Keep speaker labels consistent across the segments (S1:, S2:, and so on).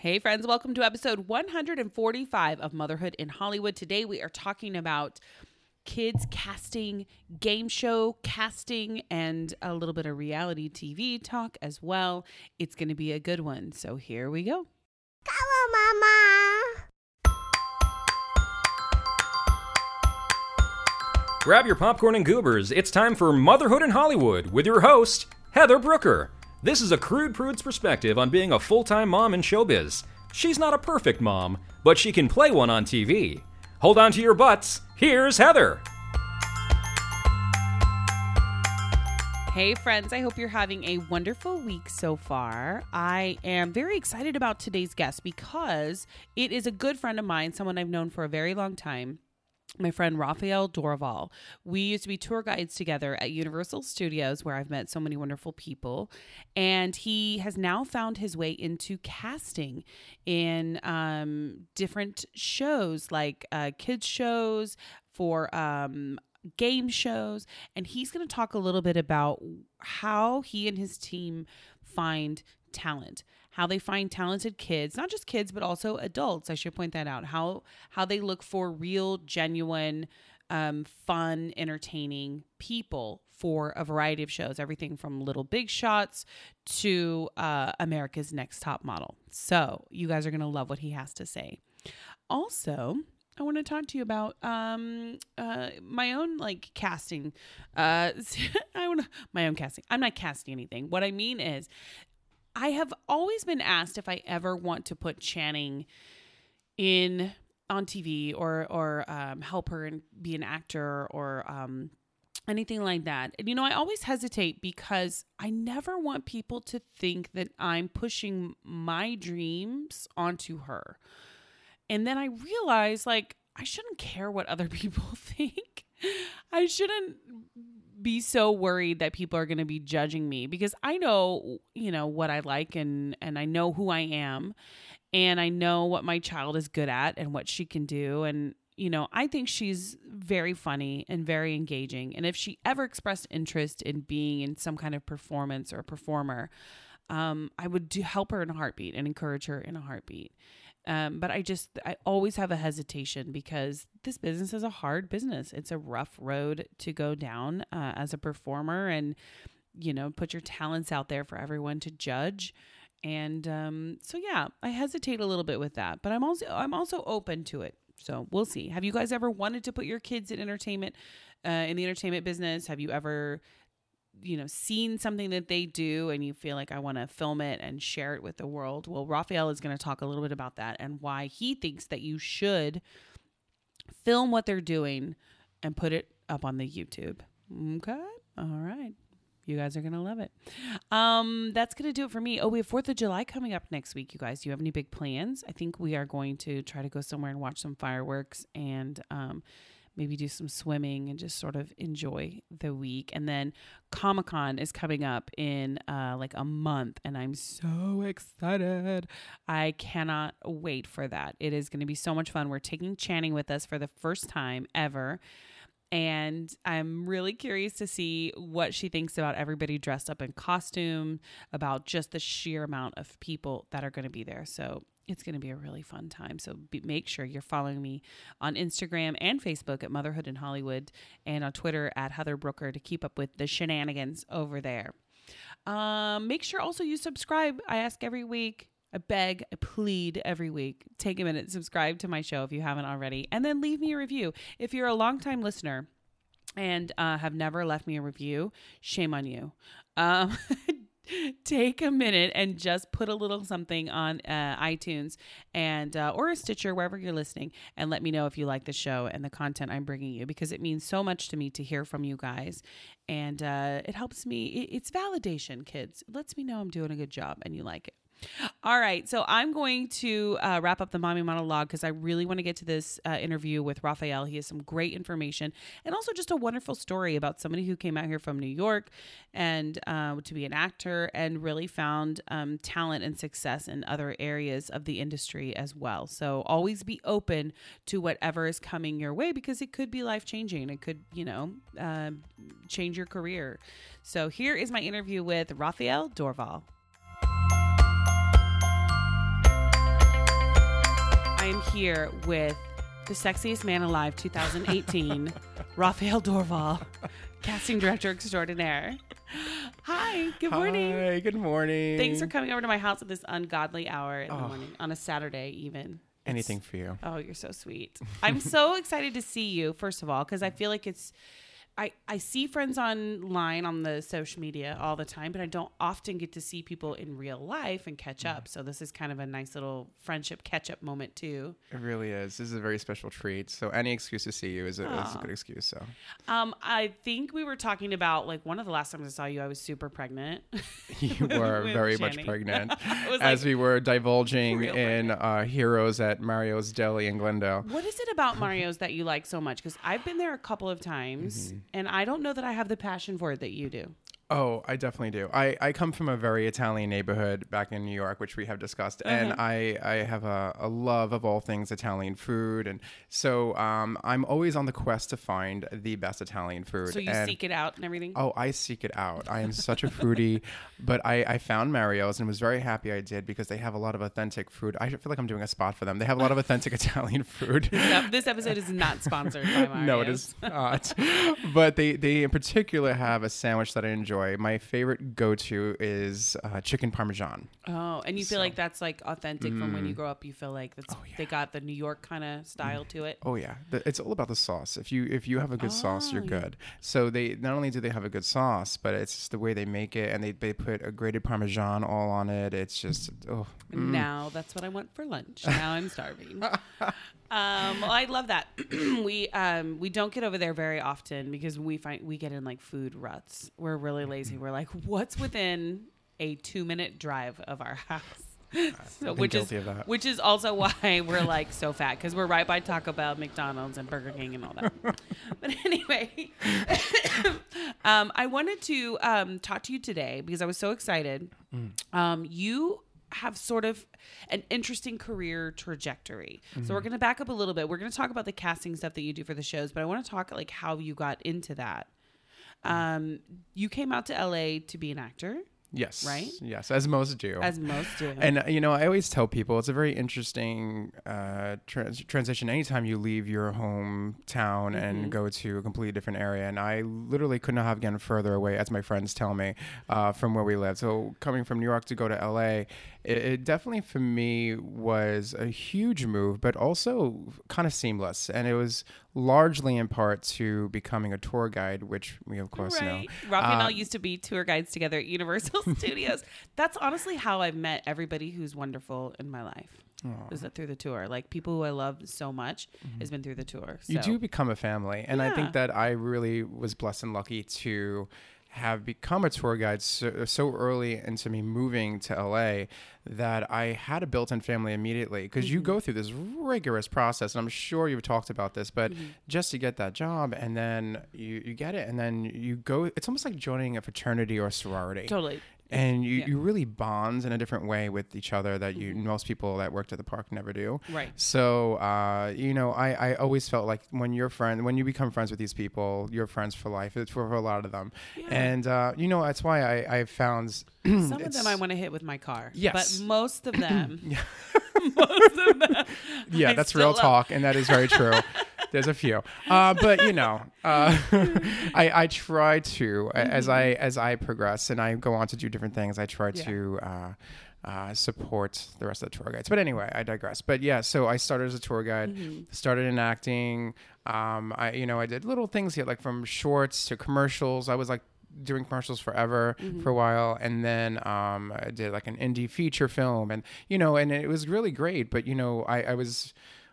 S1: Hey, friends, welcome to episode 145 of Motherhood in Hollywood. Today we are talking about kids casting, game show casting, and a little bit of reality TV talk as well. It's going to be a good one. So here we go.
S2: Come on, Mama.
S3: Grab your popcorn and goobers. It's time for Motherhood in Hollywood with your host, Heather Brooker. This is a crude prude's perspective on being a full time mom in showbiz. She's not a perfect mom, but she can play one on TV. Hold on to your butts. Here's Heather.
S1: Hey, friends, I hope you're having a wonderful week so far. I am very excited about today's guest because it is a good friend of mine, someone I've known for a very long time. My friend Raphael Dorval. We used to be tour guides together at Universal Studios, where I've met so many wonderful people. And he has now found his way into casting in um, different shows, like uh, kids' shows, for um, game shows. And he's going to talk a little bit about how he and his team find talent how they find talented kids not just kids but also adults i should point that out how how they look for real genuine um, fun entertaining people for a variety of shows everything from little big shots to uh, america's next top model so you guys are to love what he has to say also I want to talk to you about um uh my own like casting uh I want my own casting. I'm not casting anything. What I mean is I have always been asked if I ever want to put Channing in on TV or or um, help her and be an actor or um, anything like that. And you know, I always hesitate because I never want people to think that I'm pushing my dreams onto her. And then I realize like I shouldn't care what other people think. I shouldn't be so worried that people are going to be judging me because I know, you know, what I like and and I know who I am and I know what my child is good at and what she can do and you know, I think she's very funny and very engaging and if she ever expressed interest in being in some kind of performance or performer, um, I would do help her in a heartbeat and encourage her in a heartbeat. Um, but I just, I always have a hesitation because this business is a hard business. It's a rough road to go down uh, as a performer and, you know, put your talents out there for everyone to judge. And um, so, yeah, I hesitate a little bit with that, but I'm also, I'm also open to it. So we'll see. Have you guys ever wanted to put your kids in entertainment, uh, in the entertainment business? Have you ever you know seen something that they do and you feel like I want to film it and share it with the world. Well, Raphael is going to talk a little bit about that and why he thinks that you should film what they're doing and put it up on the YouTube. Okay? All right. You guys are going to love it. Um, that's going to do it for me. Oh, we have 4th of July coming up next week, you guys. Do you have any big plans? I think we are going to try to go somewhere and watch some fireworks and um, maybe do some swimming and just sort of enjoy the week. And then Comic Con is coming up in uh, like a month, and I'm so excited. I cannot wait for that. It is going to be so much fun. We're taking Channing with us for the first time ever. And I'm really curious to see what she thinks about everybody dressed up in costume, about just the sheer amount of people that are going to be there. So it's going to be a really fun time. So be, make sure you're following me on Instagram and Facebook at Motherhood in Hollywood and on Twitter at Heather Brooker to keep up with the shenanigans over there. Um, make sure also you subscribe. I ask every week. I beg, I plead every week. Take a minute, subscribe to my show if you haven't already, and then leave me a review. If you're a longtime listener and uh, have never left me a review, shame on you. Um, take a minute and just put a little something on uh, iTunes and uh, or a Stitcher wherever you're listening and let me know if you like the show and the content I'm bringing you because it means so much to me to hear from you guys. And uh, it helps me it's validation kids. It lets me know I'm doing a good job and you like it all right. So I'm going to uh, wrap up the mommy monologue because I really want to get to this uh, interview with Raphael. He has some great information and also just a wonderful story about somebody who came out here from New York and uh, to be an actor and really found um, talent and success in other areas of the industry as well. So always be open to whatever is coming your way because it could be life changing. It could, you know, uh, change your career. So here is my interview with Raphael Dorval. Am here with the sexiest man alive 2018, Raphael Dorval, casting director extraordinaire. Hi, good morning.
S4: Hi, good morning.
S1: Thanks for coming over to my house at this ungodly hour in the
S4: Oh.
S1: morning, on a Saturday, even.
S4: Anything for you.
S1: Oh, you're so sweet. I'm so excited to see you, first of all, because I feel like it's. I, I see friends online on the social media all the time, but I don't often get to see people in real life and catch up. So this is kind of a nice little friendship catch up moment too.
S4: It really is. This is a very special treat. So any excuse to see you is a, is a good excuse. So
S1: Um, I think we were talking about like one of the last times I saw you, I was super pregnant.
S4: you were very much pregnant. As
S1: like,
S4: we were divulging in uh, Heroes at Mario's Deli in Glendale.
S1: What is it about Mario's that you like so much? Because I've been there a couple of times,
S4: Mm-hmm.
S1: And I don't know that I have the passion for it that you do.
S4: Oh, I definitely do. I, I come from a very Italian neighborhood back in New York, which we have discussed, and
S1: Uh-huh.
S4: I, I have a, a love of all things Italian food, and so um, I'm always on the quest to find the best Italian food.
S1: So you
S4: and
S1: seek it out and everything.
S4: Oh, I seek it out. I am such a foodie, but I, I found Mario's and was very happy I did because they have a lot of authentic food. I feel like I'm doing a spot for them. They have a lot of authentic Italian food.
S1: No, this episode is not sponsored by Mario's.
S4: no, it is not. but they, they in particular have a sandwich that I enjoy. My favorite go to is uh, chicken parmesan.
S1: Oh, and you feel
S4: So-
S1: like that's like authentic from when you
S4: Mm.
S1: grow up. You feel like that's
S4: Oh,
S1: they got the New York kind of style to it.
S4: Oh yeah, it's all about the sauce. If you if you have a good sauce, you're
S1: Oh, yeah.
S4: good. So they not only do they have a good sauce, but it's just the way they make it, and they, they put a grated parmesan all on it. It's just oh. mm.
S1: Now that's what I want for lunch. Now I'm starving. um, well, I love that. we um, we don't get over there very often because we find we get in like food ruts. We're really lazy. We're like, what's within a two minute drive of our house? So, which is which is also why we're like so fat because we're right by Taco Bell, McDonald's, and Burger King and all that. but anyway, um, I wanted to um, talk to you today because I was so excited.
S4: Mm.
S1: Um, you have sort of an interesting career trajectory. So
S4: Mm-hmm.
S1: we're going to back up a little bit. We're going to talk about the casting stuff that you do for the shows, but I want to talk like how you got into that. Um, you came out to LA to be an actor,
S4: Yes.
S1: Right?
S4: Yes, as most do.
S1: as most do.
S4: and uh, you know, I always tell people it's a very interesting uh, trans- transition. Anytime you leave your hometown
S1: Mm-hmm.
S4: and go to a completely different area, and I literally could not have gotten further away, as my friends tell me, uh, from where we live. So coming from New York to go to LA, it, it definitely for me was a huge move, but also kind of seamless, and it was largely in part to becoming a tour guide, which we of course know.
S1: Right. Rocky and
S4: Uh,
S1: I used to be tour guides together at Universal Studios. That's honestly how I've met everybody who's wonderful in my life. Is that through the tour? Like people who I love so much has been through the tour.
S4: Mm-hmm. You do become a family. And I think that I really was blessed and lucky to have become a tour guide so, so early into me moving to LA that I had a built in family immediately because
S1: Mm-hmm.
S4: you go through this rigorous process. And I'm sure you've talked about this, but
S1: Mm-hmm.
S4: just to get that job and then you, you get it and then you go, it's almost like joining a fraternity or a sorority
S1: Totally.
S4: And you,
S1: Yeah. Mm-hmm.
S4: you really bond in a different way with each other that you most people that worked at the park never do.
S1: Right.
S4: So uh, you know, I, I always felt like when you're friend when you become friends with these people, you're friends for life. It's for, for a lot of them,
S1: Yeah.
S4: and uh, you know that's why I I found
S1: Some of them I want to hit with my car.
S4: Yes.
S1: But most of them, most of them,
S4: yeah,
S1: I
S4: that's real
S1: love.
S4: talk, and that is very true. There's a few, uh, but you know, uh, I I try to as I as I progress and I go on to do different things. I try
S1: Yeah.
S4: to. Uh, uh, support the rest of the tour guides, but anyway, I digress. But yeah, so I started as a tour guide, started in acting. Um, I you know I did little things here, like from shorts to commercials. I was like doing commercials forever for a while and then um, I did like an indie feature film and you know and it was really great but you know I, I was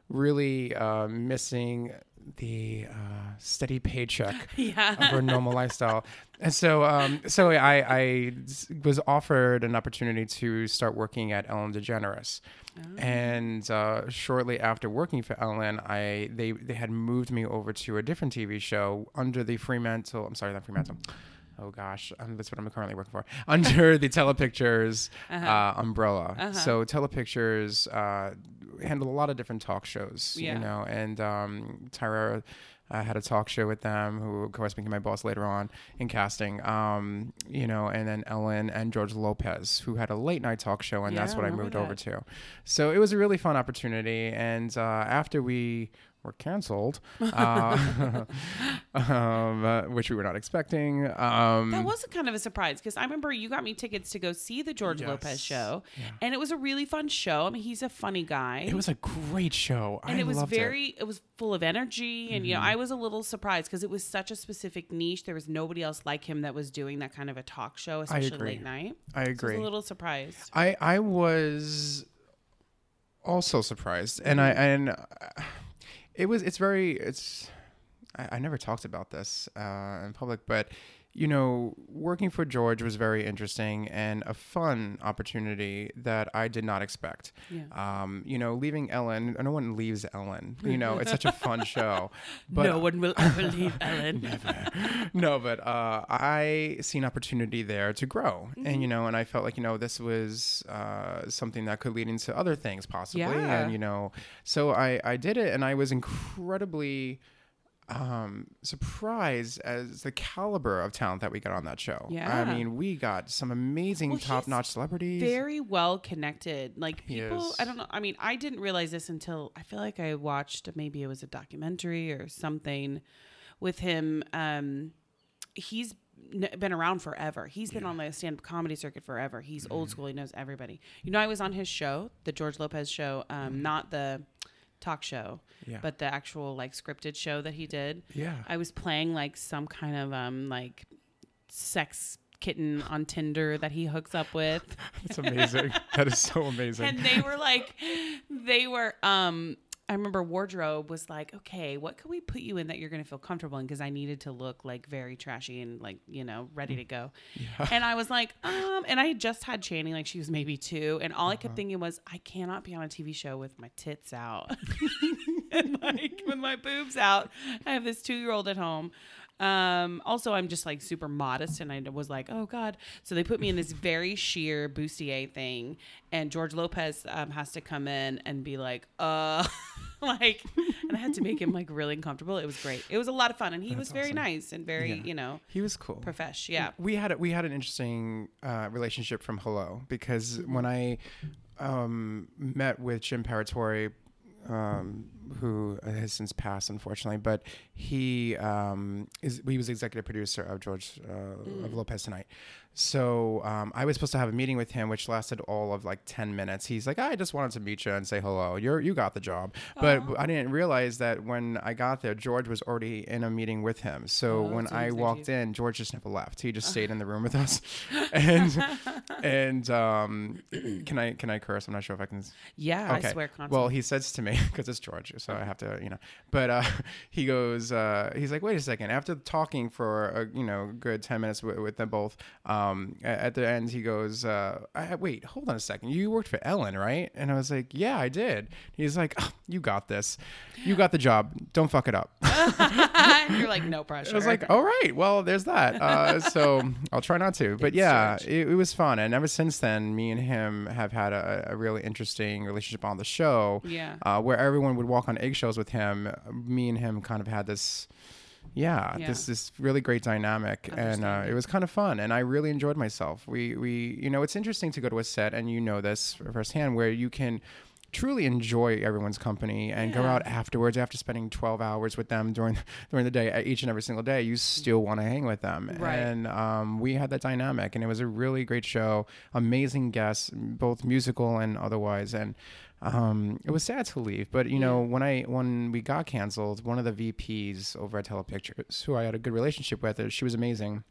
S4: really uh, missing the uh, steady paycheck
S1: yeah.
S4: of our normal lifestyle. And so, um, so I, I was offered an opportunity to start working at Ellen DeGeneres. And uh, shortly after working for Ellen, I they they had moved me over to a different TV show under the Fremantle. I'm sorry, not Fremantle. Oh gosh, um, that's what I'm currently working for. Under the Telepictures uh umbrella.
S1: Uh-huh.
S4: So Telepictures uh, handle a lot of different talk shows,
S1: Yeah.
S4: you know, and um, Tyra I had a talk show with them, who of course became my boss later on in casting. Um, you know, and then Ellen and George Lopez, who had a late night talk show, and that's what
S1: I
S4: I moved over to. So it was a really fun opportunity. And uh, after we were canceled, uh, um, uh, which we were not expecting. Um,
S1: That was a kind of a surprise because I remember you got me tickets to go see the George Lopez show,
S4: Yeah.
S1: and it was a really fun show. I mean, he's a funny guy.
S4: it was a great show.
S1: and
S4: I
S1: it was very it. was full of energy and you know
S4: Mm-hmm.
S1: i was a little surprised because it was such a specific niche there was nobody else like him that was doing that kind of a talk show especially late night
S4: I
S1: so i
S4: agree.
S1: was a little surprised
S4: I I was also surprised, and I and uh, it was it's very it's I, I never talked about this uh, in public, but you know, working for George was very interesting and a fun opportunity that I did not expect.
S1: Yeah.
S4: Um, you know, leaving Ellen, no one leaves Ellen. You know, it's such a fun show. But
S1: no one will ever leave ellen Never.
S4: no, but uh, I see an opportunity there to grow,
S1: Mm-hmm.
S4: and you know, and I felt like you know this was uh, something that could lead into other things possibly,
S1: Yeah.
S4: and you know, so I I did it, and I was incredibly um surprised as the caliber of talent that we got on that show.
S1: Yeah.
S4: I mean, we got some amazing
S1: Well,
S4: top-notch celebrities.
S1: very well connected. Like people i don't know i mean i didn't realize this until i feel like i watched maybe it was a documentary or something with him. Um he's been around forever. He's been on the stand-up comedy circuit forever. He's
S4: Mm-hmm.
S1: old school. He knows everybody. You know i was on his show the george lopez show um not the talk show.
S4: Yeah.
S1: but the actual like scripted show that he did
S4: yeah.
S1: I was playing like some kind of um like sex kitten on Tinder that he hooks up with.
S4: That's amazing. that is so amazing.
S1: And they were like they were um I remember wardrobe was like, okay, what could we put you in that you're going to feel comfortable in? Because I needed to look like very trashy and like, you know, ready to go. And I was like, um, and I had just had Channing, like she was maybe two. And all I kept thinking was, I cannot be on a TV show with my tits out and like with my boobs out. I have this two year old at home. Um, also, I'm just like super modest, and I was like, oh god. So they put me in this very sheer bustier thing, and George Lopez um, has to come in and be like, uh, like, and I had to make him like really uncomfortable. It was great. It was a lot of fun, and he was very
S4: awesome.
S1: nice and very,
S4: Yeah.
S1: you know,
S4: he was cool.
S1: profesh. Yeah.
S4: we had a, we had an interesting uh, relationship from Hello because
S1: Mm-hmm.
S4: when I um, met with Jim Paratore, um, who has since passed unfortunately, but he um, is he was executive producer of George uh,
S1: Mm.
S4: of Lopez Tonight. So um, I was supposed to have a meeting with him, which lasted all of like ten minutes. He's like, I just wanted to meet you and say hello. You're you got the job, but I didn't realize that when I got there, George was already in a meeting with him. So
S1: Oh,
S4: when I
S1: was next to
S4: walked
S1: you.
S4: in, George just never left. He just stayed in the room with us. And and um, can I can I curse? I'm not sure if I can.
S1: Yeah. I swear constantly.
S4: Well, he says to me because it's George, so I have to, you know. But uh, he goes, uh, he's like, wait a second. After talking for a you know good ten minutes with, with them both, um, at the end he goes, uh, I, wait, hold on a second. You worked for Ellen, right? And I was like, yeah, I did. He's like, "Oh, you got this. You got the job. Don't fuck it up.
S1: You're like, no pressure.
S4: I was like, all right, well, there's that. Uh, so I'll try not to. But
S1: It's
S4: yeah, it, it was fun. And ever since then, me and him have had a, a really interesting relationship on the show.
S1: Yeah.
S4: Uh, where everyone would walk on eggshells with him. Me and him kind of had this. Yeah,
S1: Yeah.
S4: this this really great dynamic, and uh, it was kind of fun, and I really enjoyed myself. We we you know it's interesting to go to a set, and you know this firsthand, where you can truly enjoy everyone's company and go out afterwards after spending 12 hours with them during during the day each and every single day you still want to hang with them
S1: Right.
S4: and um, we had that dynamic and it was a really great show amazing guests both musical and otherwise and um, it was sad to leave but you know when i when we got canceled one of the vps over at telepictures who i had a good relationship with uh, she was amazing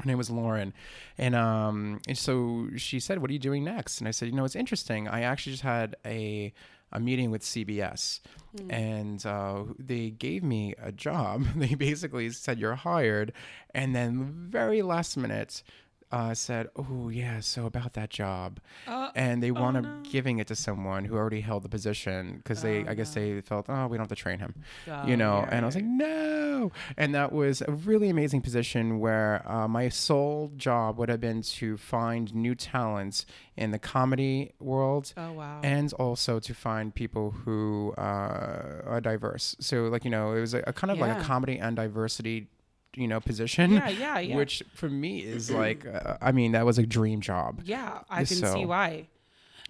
S4: her name was Lauren, and um, and so she said, "What are you doing next?" And I said, "You know, it's interesting. I actually just had a a meeting with CBS, and uh, they gave me a job. They basically said you're hired, and then very last minute." Uh, said, "Oh yeah, so about that job,"
S1: Uh,
S4: and they wound
S1: oh,
S4: up
S1: no.
S4: giving it to someone who already held the position because they,
S1: Oh,
S4: I guess
S1: no.
S4: they felt, "Oh, we don't have to train him,"
S1: Oh,
S4: you know.
S1: yeah,
S4: and I was like, "No!" And that was a really amazing position where uh, my sole job would have been to find new talents in the comedy world
S1: oh wow.
S4: and also to find people who uh, are diverse. So, like you know, it was a, a kind of like a comedy and diversity, you know, position.
S1: yeah, yeah, yeah.
S4: Which for me is like, uh, I mean, that was a dream job.
S1: yeah, I can see
S4: So-
S1: why.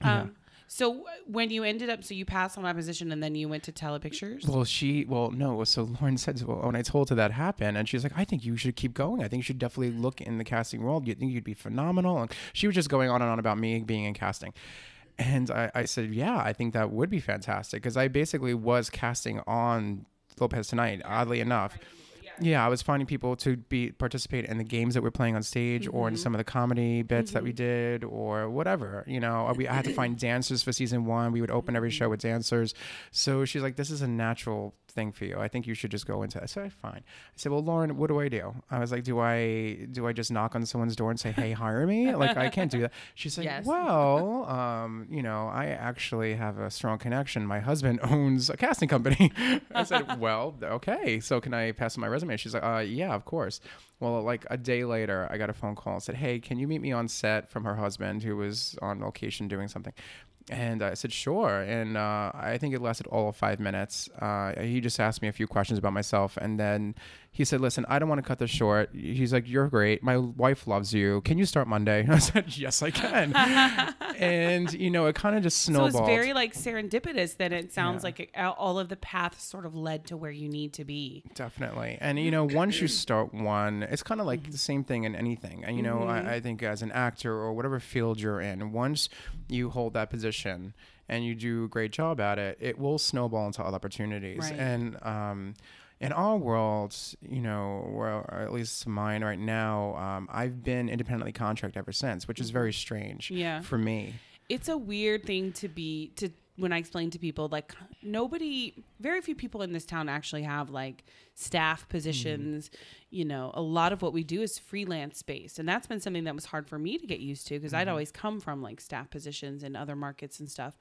S4: Yeah.
S1: Um, so when you ended up, so you passed on that position, and then you went to Telepictures.
S4: Well, she, well, no. So Lauren said, well, when I told her that happened, and she's like, I think you should keep going. I think you should definitely look in the casting world. You think you'd be phenomenal. And she was just going on and on about me being in casting. And I, I said, yeah, I think that would be fantastic because I basically was casting on Lopez tonight, oddly enough. Yeah, I was finding people to be participate in the games that we're playing on stage, or in mm-hmm. some of the comedy bits that we mm-hmm. did, or whatever. You know, uh, we I had to find dancers for season one. We would open every show with dancers. So she's like, "This is a natural thing for you. I think you should just go into." it. I said, "Fine." I said, "Well, Lauren, what do I do?" I was like, "Do I do I just knock on someone's door and say, "Hey, hire me"? Like I can't do that." She's like,
S1: Yes.
S4: "Well, um, you know, I actually have a strong connection. My husband owns a casting company." I said, "Well, okay. So can I pass my resume?" She's like, "Uh, yeah, of course." Well, like a day later, I got a phone call and said, "Hey, can you meet me on set from her husband who was on location doing something?" And I said, sure. And uh, I think it lasted all of five minutes. Uh, he just asked me a few questions about myself. And then he said, listen, I don't want to cut this short. He's like, you're great. My wife loves you. Can you start Monday? And I said, yes, I can. and, you know, it kind of just snowballed.
S1: so it's very like serendipitous that it sounds
S4: Yeah.
S1: like it, all of the paths sort of led to where you need to be.
S4: Definitely. And, you know, once you start one, it's kind of like the same thing in anything. And, you know, I, I think as an actor or whatever field you're in, once you hold that position and you do a great job at it, it will snowball into other opportunities.
S1: Right.
S4: And, um, in our world, you know, or at least mine right now, um, I've been independently contract ever since, which is very strange
S1: Yeah.
S4: for me.
S1: it's a weird thing to be to when I explain to people like nobody very few people in this town actually have like staff positions you know a lot of what we do is freelance based and that's been something that was hard for me to get used to because I'd always come from like staff positions in other markets and stuff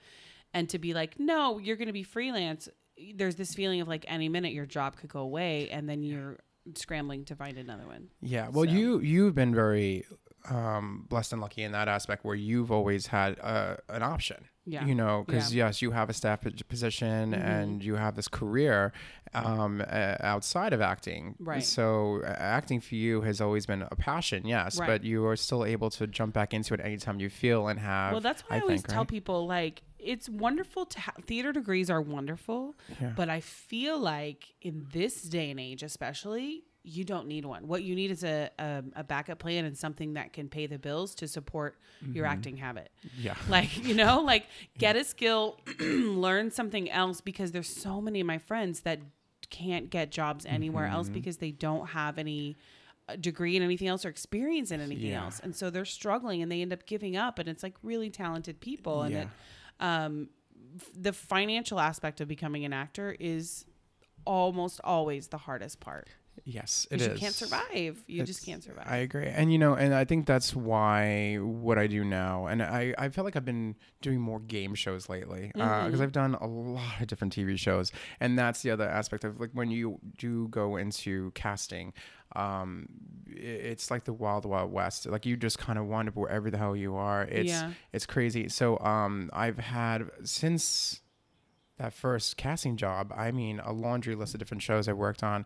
S1: and to be like no you're going to be freelance there's this feeling of like any minute your job could go away and then you're scrambling to find another one
S4: Yeah. Well,
S1: So-
S4: you you've been very um, blessed and lucky in that aspect where you've always had uh, an option.
S1: Yeah.
S4: You know, because
S1: Yeah.
S4: yes, you have a staff position
S1: Mhm.
S4: and you have this career um, uh, outside of acting.
S1: Right.
S4: So uh, acting for you has always been a passion, yes,
S1: Right.
S4: but you are still able to jump back into it anytime you feel and have.
S1: Well, that's why I,
S4: I
S1: always
S4: think,
S1: tell
S4: right?
S1: people like it's wonderful to have theater degrees are wonderful,
S4: Yeah.
S1: but I feel like in this day and age, especially, you don't need one. What you need is a a, a backup plan and something that can pay the bills to support your
S4: Mm-hmm.
S1: acting habit.
S4: Yeah.
S1: Like you know, like get a skill, learn something else because there's so many of my friends that can't get jobs anywhere else
S4: Mm-hmm.
S1: because they don't have any uh, degree in anything else or experience in anything
S4: Yeah.
S1: else and so they're struggling and they end up giving up and it's like really talented people and
S4: Yeah.
S1: it, um, f- the financial aspect of becoming an actor is almost always the hardest part
S4: Yes, it is.
S1: you can't survive you just can't survive
S4: I agree. And you know, and I think that's why what I do now, and I, I feel like I've been doing more game shows lately because
S1: Mm-hmm.
S4: I've done a lot of different TV shows, and that's the other aspect of like when you do go into casting, um, it's like the wild wild west. Like you just kind of wonder wherever the hell you are. It's
S1: Yeah.
S4: it's crazy. So um, I've had since that first casting job, I mean, a laundry list of different shows I worked on.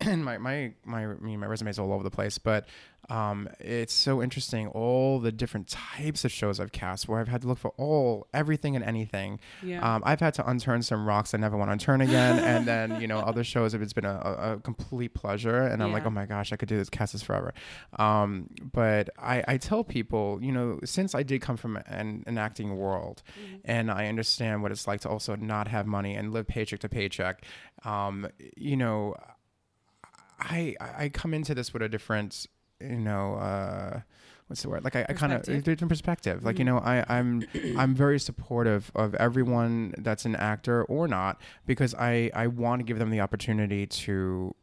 S4: And my, my, my, I mean, my resume is all over the place, but um, it's so interesting. All the different types of shows I've cast where I've had to look for all, everything and anything.
S1: Yeah.
S4: Um, I've had to unturn some rocks I never want to unturn again. and then, you know, other shows, it's been a, a, complete pleasure. And I'm like, oh my gosh, I could do this, cast this forever. Um, but I, I tell people, you know, since I did come from an, an acting world and I understand what it's like to also not have money and live paycheck to paycheck, um, you know, I, I come into this with a different, you know, uh, what's the word? Like I, I kind of different perspective. Like you know, I I'm I'm very supportive of everyone that's an actor or not because I I want to give them the opportunity to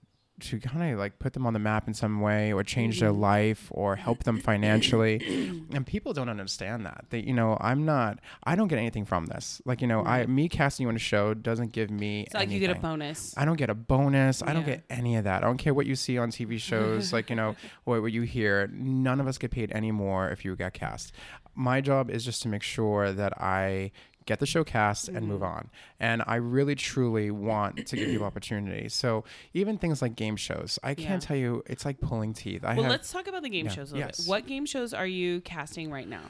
S4: to kind of like put them on the map in some way or change their
S1: Mm-hmm.
S4: life or help them financially. and people don't understand that. They, you know, I'm not. I don't get anything from this. Like, you know, I me casting you in a show doesn't give me.
S1: It's like you get a bonus.
S4: I don't get a bonus. I don't get any of that. I don't care what you see on TV shows, like, you know, what, what you hear. None of us get paid any more if you get cast. My job is just to make sure that I get the show cast and move
S1: Mm-hmm.
S4: on. And I really, truly want to give people opportunities. So even things like game shows, I can't
S1: Yeah.
S4: tell you, it's like pulling teeth. I
S1: Well,
S4: have,
S1: let's talk about the game
S4: Yeah,
S1: shows a little
S4: yes.
S1: bit. What game shows are you casting right now?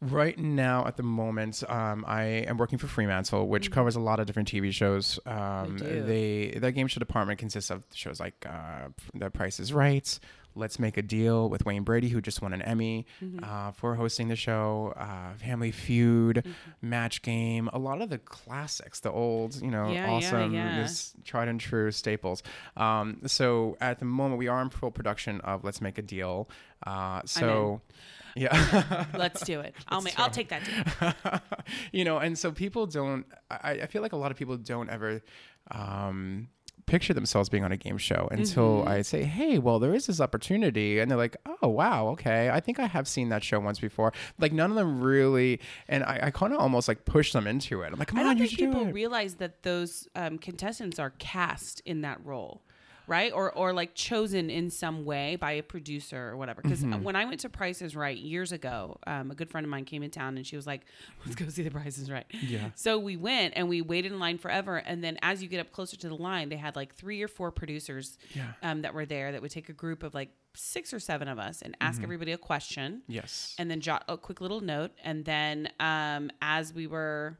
S4: Right now, at the moment, um, I am working for Fremantle, which covers a lot of different TV shows. Um, they their game show department consists of shows like uh, The Price is Right, Let's Make a Deal with Wayne Brady, who just won an Emmy uh, for hosting the show, uh, Family Feud, Match Game, a lot of the classics, the old, you know,
S1: Yeah, yeah,
S4: awesome,
S1: yeah.
S4: this tried and true staples. Um, so at the moment, we are in full production of Let's Make a Deal. Uh, so. Yeah.
S1: Let's do it. I'll make. I'll take that. Deal.
S4: you know, and so people don't. I, I feel like a lot of people don't ever um, picture themselves being on a game show until
S1: Mm-hmm.
S4: I say, "Hey, well, there is this opportunity," and they're like, "Oh, wow, okay, I think I have seen that show once before." Like none of them really, and I, I kind of almost like push them into it. I'm like, "Come
S1: I
S4: on,
S1: don't
S4: you should do
S1: people
S4: it."
S1: realize that those um, contestants are cast in that role, right? Or or like chosen in some way by a producer or whatever. Because
S4: Mm-hmm.
S1: when I went to Prices Right years ago, um, a good friend of mine came in town and she was like, "Let's go see the Prices Right."
S4: Yeah.
S1: So we went and we waited in line forever. And then as you get up closer to the line, they had like three or four producers
S4: Yeah.
S1: um, that were there that would take a group of like six or seven of us and ask everybody a question
S4: yes.
S1: and then jot a quick little note. And then um, as we were,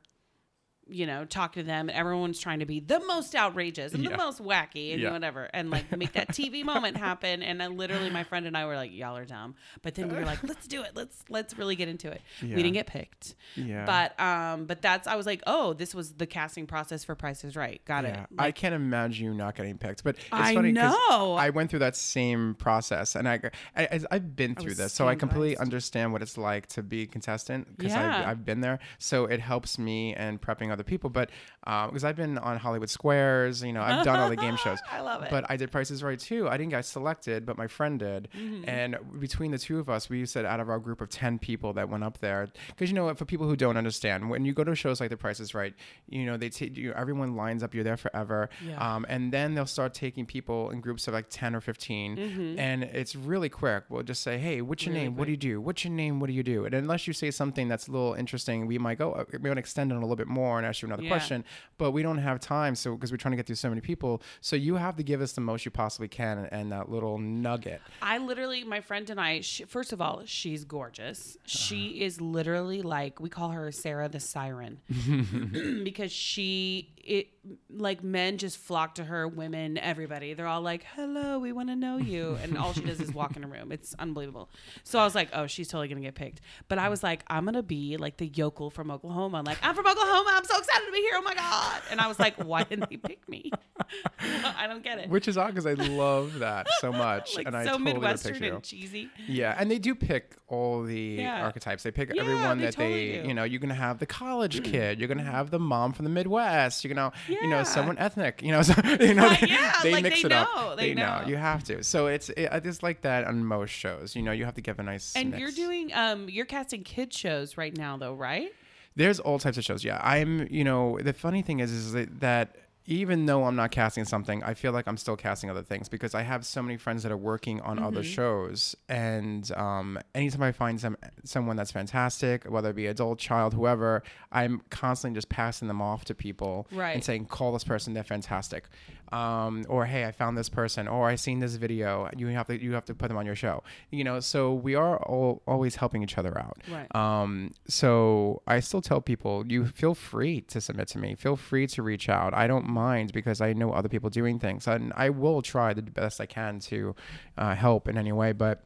S1: you know, talking to them, everyone's trying to be the most outrageous and
S4: Yeah.
S1: the most wacky and
S4: Yeah.
S1: whatever, and like make that TV moment happen. And then literally, my friend and I were like, "Y'all are dumb," but then we were like, "Let's do it. Let's let's really get into it."
S4: Yeah.
S1: We didn't get picked,
S4: yeah.
S1: but um, but that's I was like, "Oh, this was the casting process for Price is Right." Got it.
S4: I can't imagine you not getting picked. But it's
S1: I
S4: funny
S1: know.
S4: I went through that same process, and I, I I've been through this, so I completely understand what it's like to be a contestant because. I've, I've been there. So it helps me and prepping other people. But because I've been on Hollywood Squares, you know, I've done all the game shows.
S1: I love it.
S4: But I did Prices Right too. I didn't get selected, but my friend did.
S1: Mm-hmm.
S4: And between the two of us, we said out of our group of 10 people that went up there, because you know, for people who don't understand, when you go to shows like The Price is Right, you know, they take you, everyone lines up, you're there forever.
S1: Yeah.
S4: Um, and then they'll start taking people in groups of like 10 or 15. And it's really quick. We'll just say, hey, what's your
S1: Mm-hmm. Really
S4: name? What do you do? What's your name? What do you do? And unless you say something that's a little interesting, we might go, uh, we to extend it a little bit more and ask you another
S1: Yeah.
S4: question. But we don't have time. So, because we're trying to get through so many people. So you have to give us the most you possibly can and, and that little nugget.
S1: I literally, my friend and I, she, first of all, she's gorgeous. Uh-huh. She is literally like, we call her Sarah the Siren because she, it, like men just flock to her, women, everybody. They're all like, hello, we want to know you. And all she does is walk in a room. It's unbelievable. So I was like, oh, she's totally going to get picked. But I was like, I'm going to be like the yokel from Oklahoma. I'm like, I'm from Oklahoma. I'm so excited to be here. Oh my God. And I was like, why didn't they pick me? I don't get it.
S4: Which is odd because I love that so much.
S1: like
S4: and I
S1: so
S4: totally would
S1: Midwestern and cheesy.
S4: Yeah, and they do pick all the
S1: Yeah.
S4: archetypes. They pick
S1: Yeah,
S4: everyone
S1: they
S4: that
S1: totally
S4: they,
S1: do.
S4: You know, you're gonna have the college kid, you're gonna have the mom from the Midwest, you're gonna, you know, someone ethnic, you know, so, you know, they,
S1: yeah,
S4: they
S1: like,
S4: mix
S1: they
S4: it
S1: know,
S4: up.
S1: they know.
S4: You have to. So it's, it, I just like that on most shows. You know, you have to give a nice.
S1: And
S4: mix.
S1: you're doing um you're casting kid shows right now though, right?
S4: There's all types of shows. Yeah, I'm. You know, the funny thing is, is that, even though I'm not casting something, I feel like I'm still casting other things because I have so many friends that are working on other
S1: Mm-hmm.
S4: shows, and um, anytime I find some someone that's fantastic, whether it be adult, child, whoever, I'm constantly just passing them off to people
S1: Right.
S4: and saying, "Call this person; they're fantastic," um, or "Hey, I found this person," or "I seen this video. You have to you have to put them on your show." You know, so we are all always helping each other out.
S1: Right.
S4: Um, so I still tell people, you feel free to submit to me. Feel free to reach out. I don't mind because I know other people doing things, and I will try the best I can to uh, help in any way. But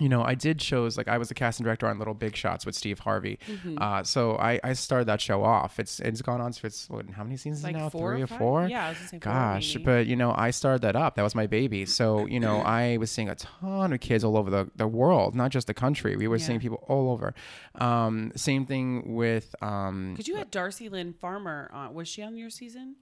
S4: you know, I did shows like I was the casting director on Little Big Shots with Steve Harvey.
S1: Mm-hmm.
S4: Uh, so I, I started that show off. It's it's gone on for it's what, how many seasons
S1: Like
S4: now? Three
S1: or
S4: or four?
S1: Yeah, I was gonna say four,
S4: Gosh, but you know, I started that up. That was my baby. So you know, I was seeing a ton of kids all over the, the world, not just the country. We were
S1: Yeah.
S4: seeing people all over. Um, same thing with um,
S1: you had Darci Lynne Farmer on. Was she on your season?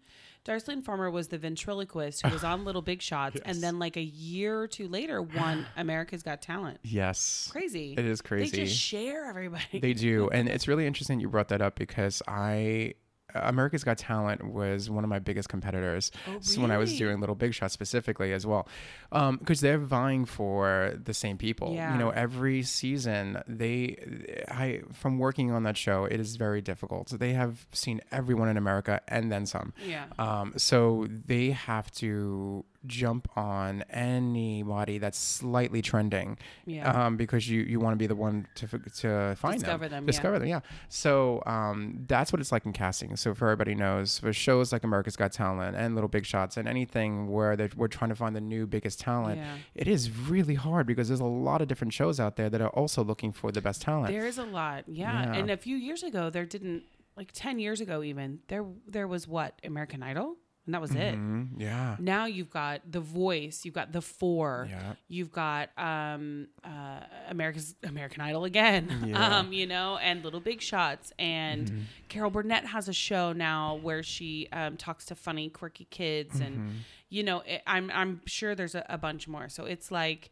S1: Darci Lynne Farmer was the ventriloquist who was on Little Big Shots, and then like a year or two later, won America's Got Talent.
S4: Yes.
S1: Crazy.
S4: It is crazy.
S1: They just share everybody.
S4: They do, and it's really interesting you brought that up because I. America's Got Talent was one of my biggest competitors
S1: Oh,
S4: s- when I was doing Little Big Shot specifically as well, because they're vying for the same people.
S1: Yeah.
S4: You know, every season they, I from working on that show, it is very difficult. So they have seen everyone in America and then some.
S1: yeah.
S4: Um, so they have to jump on anybody that's slightly trending,
S1: Yeah.
S4: um, because you, you want to be the one to to find
S1: Discover them, yeah.
S4: discover them, yeah. So um, that's what it's like in casting. So for everybody knows, for shows like America's Got Talent and Little Big Shots and anything where we're trying to find the new biggest talent,
S1: Yeah.
S4: it is really hard because there's a lot of different shows out there that are also looking for the best talent.
S1: There is a lot, yeah.
S4: Yeah.
S1: And a few years ago, there didn't like ten years ago even there there was what American Idol, and that was it.
S4: Mhm, yeah.
S1: Now you've got The Voice, you've got The Four,
S4: Yeah.
S1: you've got um, uh, America's American Idol again,
S4: Yeah.
S1: um, you know, and Little Big Shots. And
S4: Mm-hmm.
S1: Carol Burnett has a show now where she um, talks to funny, quirky kids,
S4: Mm-hmm.
S1: and you know, it, I'm I'm sure there's a, a bunch more. So it's like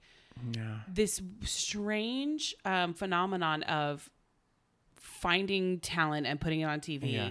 S4: Yeah.
S1: this strange um, phenomenon of finding talent and putting it on TV.
S4: Yeah.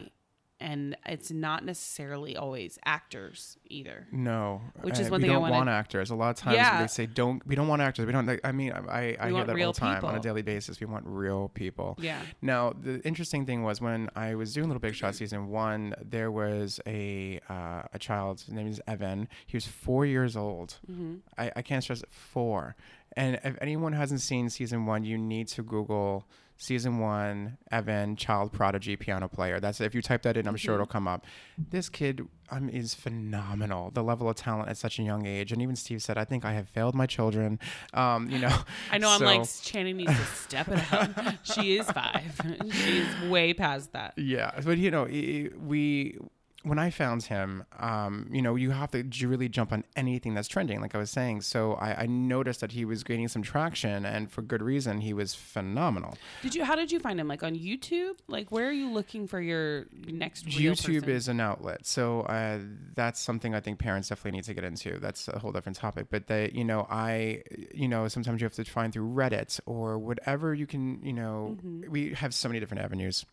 S1: And it's not necessarily always actors either.
S4: No,
S1: Which is
S4: uh,
S1: one
S4: we
S1: thing I
S4: don't
S1: wanna-
S4: want actors. A lot of times
S1: Yeah.
S4: they say don't. We don't want actors. We don't. like, I mean, I I hear that all the time on a daily basis. We want real people.
S1: Yeah.
S4: Now the interesting thing was when I was doing Little Big Shot season one, there was a uh, a child. His name is Evan. He was four years old.
S1: Mm-hmm.
S4: I, I can't stress it, four. And if anyone hasn't seen season one, you need to Google season one Evan child prodigy piano player. That's if you type that in, I'm sure it'll
S1: Mm-hmm.
S4: come up. This kid um, is phenomenal. The level of talent at such a young age, and even Steve said, "I think I have failed my children." Um, you know,
S1: I know I'm like, Channing needs to step it up. she is five. She's way past that.
S4: Yeah, but you know, we when I found him, um, you know, you have to really jump on anything that's trending, like I was saying. So I, I noticed that he was gaining some traction, and for good reason. He was phenomenal.
S1: Did you? How did you find him? Like on YouTube? Like where are you looking for your next?
S4: YouTube
S1: person?
S4: is an outlet, so uh, that's something I think parents definitely need to get into. That's a whole different topic. But they, you know, I, you know, sometimes you have to find through Reddit or whatever you can. You know,
S1: Mm-hmm.
S4: we have so many different avenues,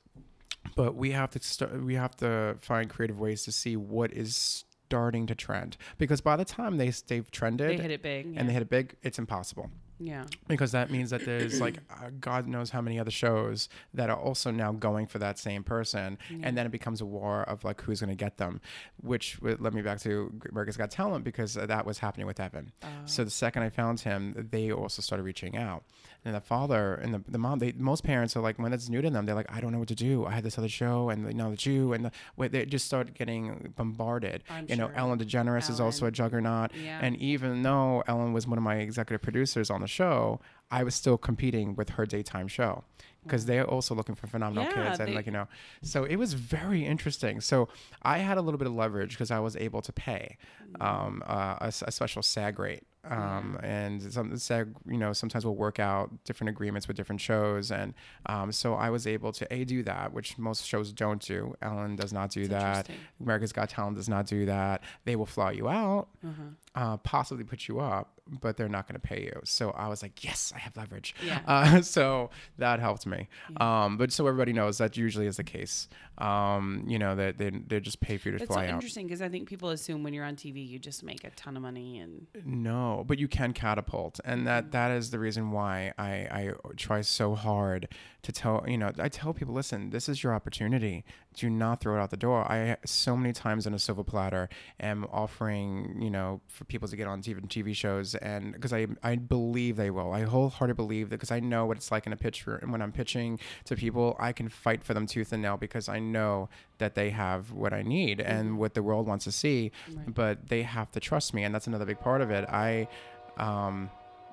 S4: but we have to start. We have to find creative ways to see what is starting to trend because by the time they they've trended
S1: They hit it big. Yeah.
S4: and they hit it big, it's impossible
S1: yeah.
S4: because that means that there's like uh, God knows how many other shows that are also now going for that same person, and then it becomes a war of like who's going to get them, which would led me back to America's Got Talent because that was happening with Evan. So the second I found him, they also started reaching out, and the father and the, the mom, they most parents are like when it's new to them, they're like I don't know what to do. I had this other show, and now the Jew, and the, they just start getting bombarded.
S1: I'm
S4: you know. Ellen DeGeneres is also a juggernaut,
S1: Yeah.
S4: and even though Ellen was one of my executive producers on the show, I was still competing with her daytime show because they're also looking for phenomenal
S1: Yeah,
S4: kids and like you know so it was very interesting so i had a little bit of leverage because i was able to pay um, uh, a, a special sag rate um, and some sag you know sometimes we'll work out different agreements with different shows and um, so i was able to a do that which most shows don't do ellen does not do that america's got talent does not do that they will fly you out
S1: Uh-huh.
S4: uh, possibly put you up, but they're not going to pay you. So I was like, yes, I have leverage.
S1: Yeah.
S4: Uh, so that helped me. Um, but so everybody knows that usually is the case. Um, you know that they they just pay for you to
S1: so
S4: fly out.
S1: interesting because I think people assume when you're on TV you just make a ton of money and
S4: No, but you can catapult, and that mm. that is the reason why I I try so hard to tell you know I tell people, listen, this is your opportunity. Do not throw it out the door. I so many times on a silver platter am offering you know for people to get on TV, TV shows, and because I I believe they will. I wholeheartedly believe that because I know what it's like in a pitch room. And when I'm pitching to people, I can fight for them tooth and nail because I know that they have what I need and what the world wants to see. But they have to trust me, and that's another big part of it. I. Um,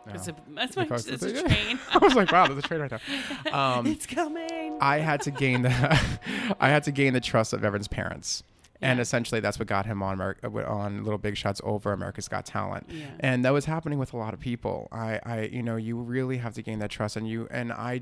S1: it's a that's my it's a train.
S4: I was like, wow, there's a train right now. Um,
S1: it's coming.
S4: I had to gain the, I had to gain the trust of Evan's parents, and essentially that's what got him on Amer- on Little Big Shots over America's Got Talent,
S1: Yeah.
S4: and that was happening with a lot of people. I, I, you know, you really have to gain that trust, and you and I.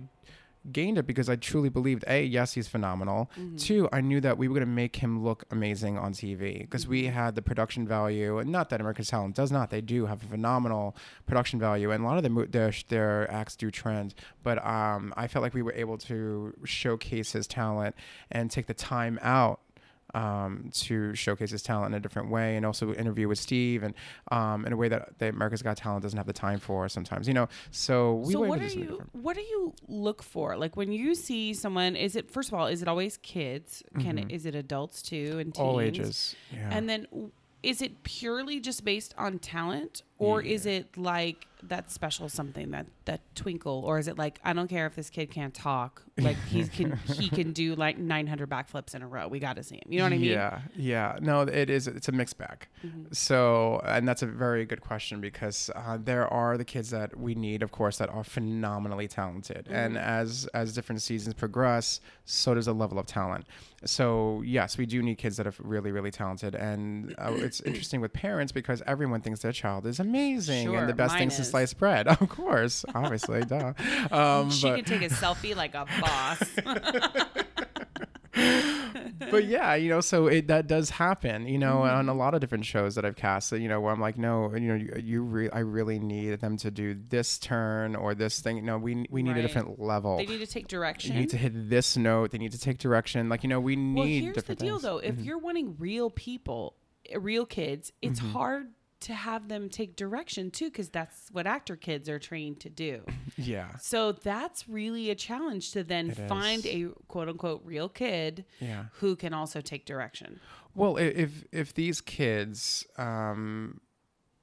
S4: gained it because I truly believed a yes he's phenomenal. Two, I knew that we were going to make him look amazing on TV because we had the production value. And not that America's Talent does not; they do have a phenomenal production value, and a lot of them their their acts do trend. But um, I felt like we were able to showcase his talent and take the time out um, to showcase his talent in a different way and also interview with Steve and um, in a way that the America's Got Talent doesn't have the time for sometimes, you know. So we
S1: so
S4: were
S1: what are you
S4: different.
S1: what do you look for like when you see someone is it first of all is it always kids can it is it adults too and teens?
S4: Mm-hmm. All ages. Yeah.
S1: and then is it purely just based on talent or is it like that special something that that twinkle or is it like i don't care if this kid can't talk like he can he can do like 900 backflips in a row we got to see him you know what i mean Mm-hmm.
S4: Yeah, yeah. No, it is. It's a mixed bag. So, and that's a very good question because uh, there are the kids that we need, of course, that are phenomenally talented, and
S1: Mm-hmm.
S4: as as different seasons progress, so does the level of talent. So, yes, we do need kids that are really, really talented, and uh, it's interesting with parents because everyone thinks their child is amazing
S1: Sure,
S4: and the best things to slice bread. Of course, obviously, duh. Um,
S1: she
S4: but-
S1: can take a selfie like a boss
S4: but yeah, you know, so it that does happen, you know,
S1: Mm-hmm.
S4: on a lot of different shows that I've cast, you know, where I'm like, no, you know, you, you re- I really need them to do this turn or this thing. No, we we need
S1: Right.
S4: a different level.
S1: they need to take direction
S4: You need to hit this note. They need to take direction. Like you know, we need
S1: Well, here's the deal,
S4: things.
S1: though. If you're wanting real people, real kids, it's
S4: Mm-hmm.
S1: hard to have them take direction too, because that's what actor kids are trained to do.
S4: Yeah,
S1: So that's really a challenge to then
S4: It
S1: find
S4: is.
S1: a quote unquote real kid
S4: yeah.
S1: who can also take direction.
S4: Well, if if these kids, um,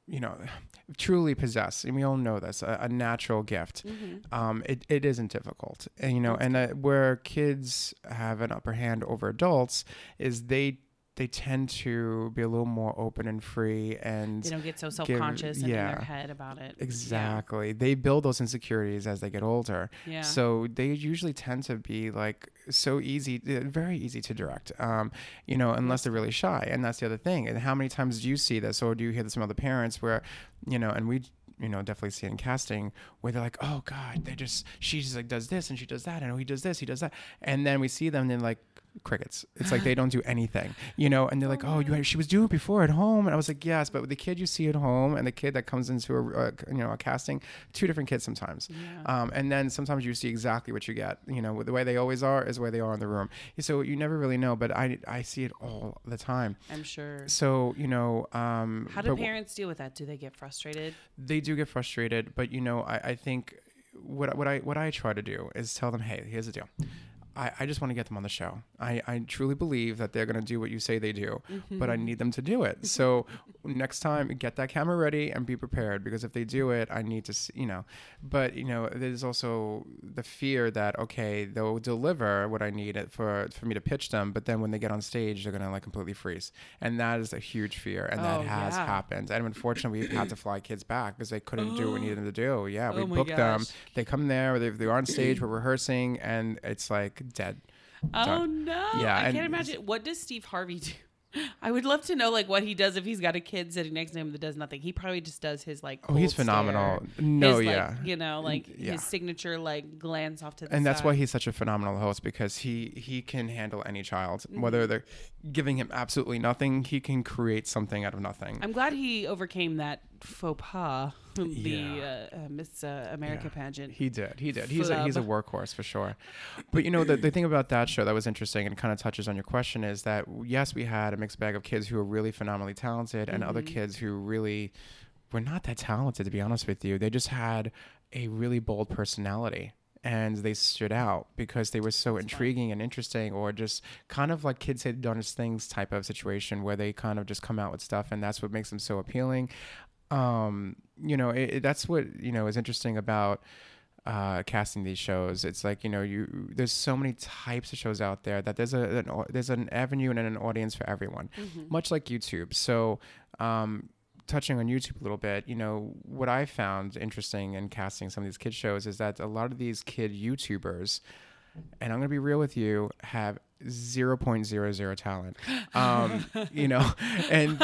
S4: you know, truly possess, and we all know this, a, a natural gift,
S1: Mm-hmm.
S4: um, it, it isn't difficult. And you know, and uh, where kids have an upper hand over adults is they they tend to be a little more open and free and
S1: They don't get so self conscious and in their head about it.
S4: Exactly. They build those insecurities as they get older.
S1: Yeah.
S4: So they usually tend to be like so easy, uh, very easy to direct, um, you know, unless they're really shy. And that's the other thing. And how many times do you see this or do you hear this from other parents where, you know, and we, you know, definitely see in casting where they're like, oh God, they just, she just like does this and she does that. And oh, he does this, he does that. And then we see them and they're like, crickets. It's like they don't do anything, you know. And they're like, "Oh, you she was doing it before at home," and I was like, "Yes," but with the kid you see at home and the kid that comes into a, a you know a casting, two different kids sometimes. Um, and then sometimes you see exactly what you get. You know, the way they always are is the way they are in the room. So you never really know, but I I see it all the time.
S1: I'm sure.
S4: So you know, um,
S1: How do parents deal with that? Do they get frustrated?
S4: they do get frustrated, but you know, I, I think what what I what I try to do is tell them, hey, here's the deal. I, I just want to get them on the show. I, I truly believe that they're going to do what you say they do, but I mm-hmm. need them to do it. Mm-hmm. So next time, get that camera ready and be prepared because if they do it, I need to, see, you know. But you know, there's also the fear that okay, they'll deliver what I need it for for me to pitch them, but then when they get on stage, they're going to like completely freeze, and that is a huge fear, and that
S1: Oh,
S4: has
S1: yeah.
S4: happened. And unfortunately, we've had to fly kids back because they couldn't do what we needed them to do. Yeah, we
S1: Oh
S4: booked them. They come there, they, they're on stage, we're rehearsing, and it's like dead.
S1: Oh
S4: Done.
S1: no!
S4: Yeah,
S1: I can't imagine. What does Steve Harvey do? I would love to know like what he does if he's got a kid sitting next to him that does nothing. He probably just does his like.
S4: Oh, he's phenomenal.
S1: stare,
S4: No,
S1: his, like,
S4: yeah.
S1: you know, like
S4: yeah.
S1: his signature like glance off to the
S4: and that's why he's such a phenomenal host because he he can handle any child
S1: Mm-hmm.
S4: whether they're giving him absolutely nothing he can create something out of nothing
S1: I'm glad he overcame that faux pas, the
S4: Yeah.
S1: uh, uh, Miss uh, America
S4: Yeah.
S1: pageant.
S4: He did. He did. He's a, he's a workhorse for sure. But you know, the, the thing about that show that was interesting and kind of touches on your question is that yes, we had a mixed bag of kids who were really phenomenally talented and other kids who really were not that talented, to be honest with you. They just had a really bold personality. And they stood out because they were so intriguing and interesting, or just kind of like kids had done his things type of situation where they kind of just come out with stuff, and that's what makes them so appealing. Um, you know, it, it- that's what you know is interesting about uh, casting these shows. It's like you know, you there's so many types of shows out there that there's a an, there's an avenue and an audience for everyone, much like YouTube. So. Um, touching on YouTube a little bit, you know, what I found interesting in casting some of these kid shows is that a lot of these kid YouTubers, and I'm going to be real with you, have 0.00 talent. Um, you know, and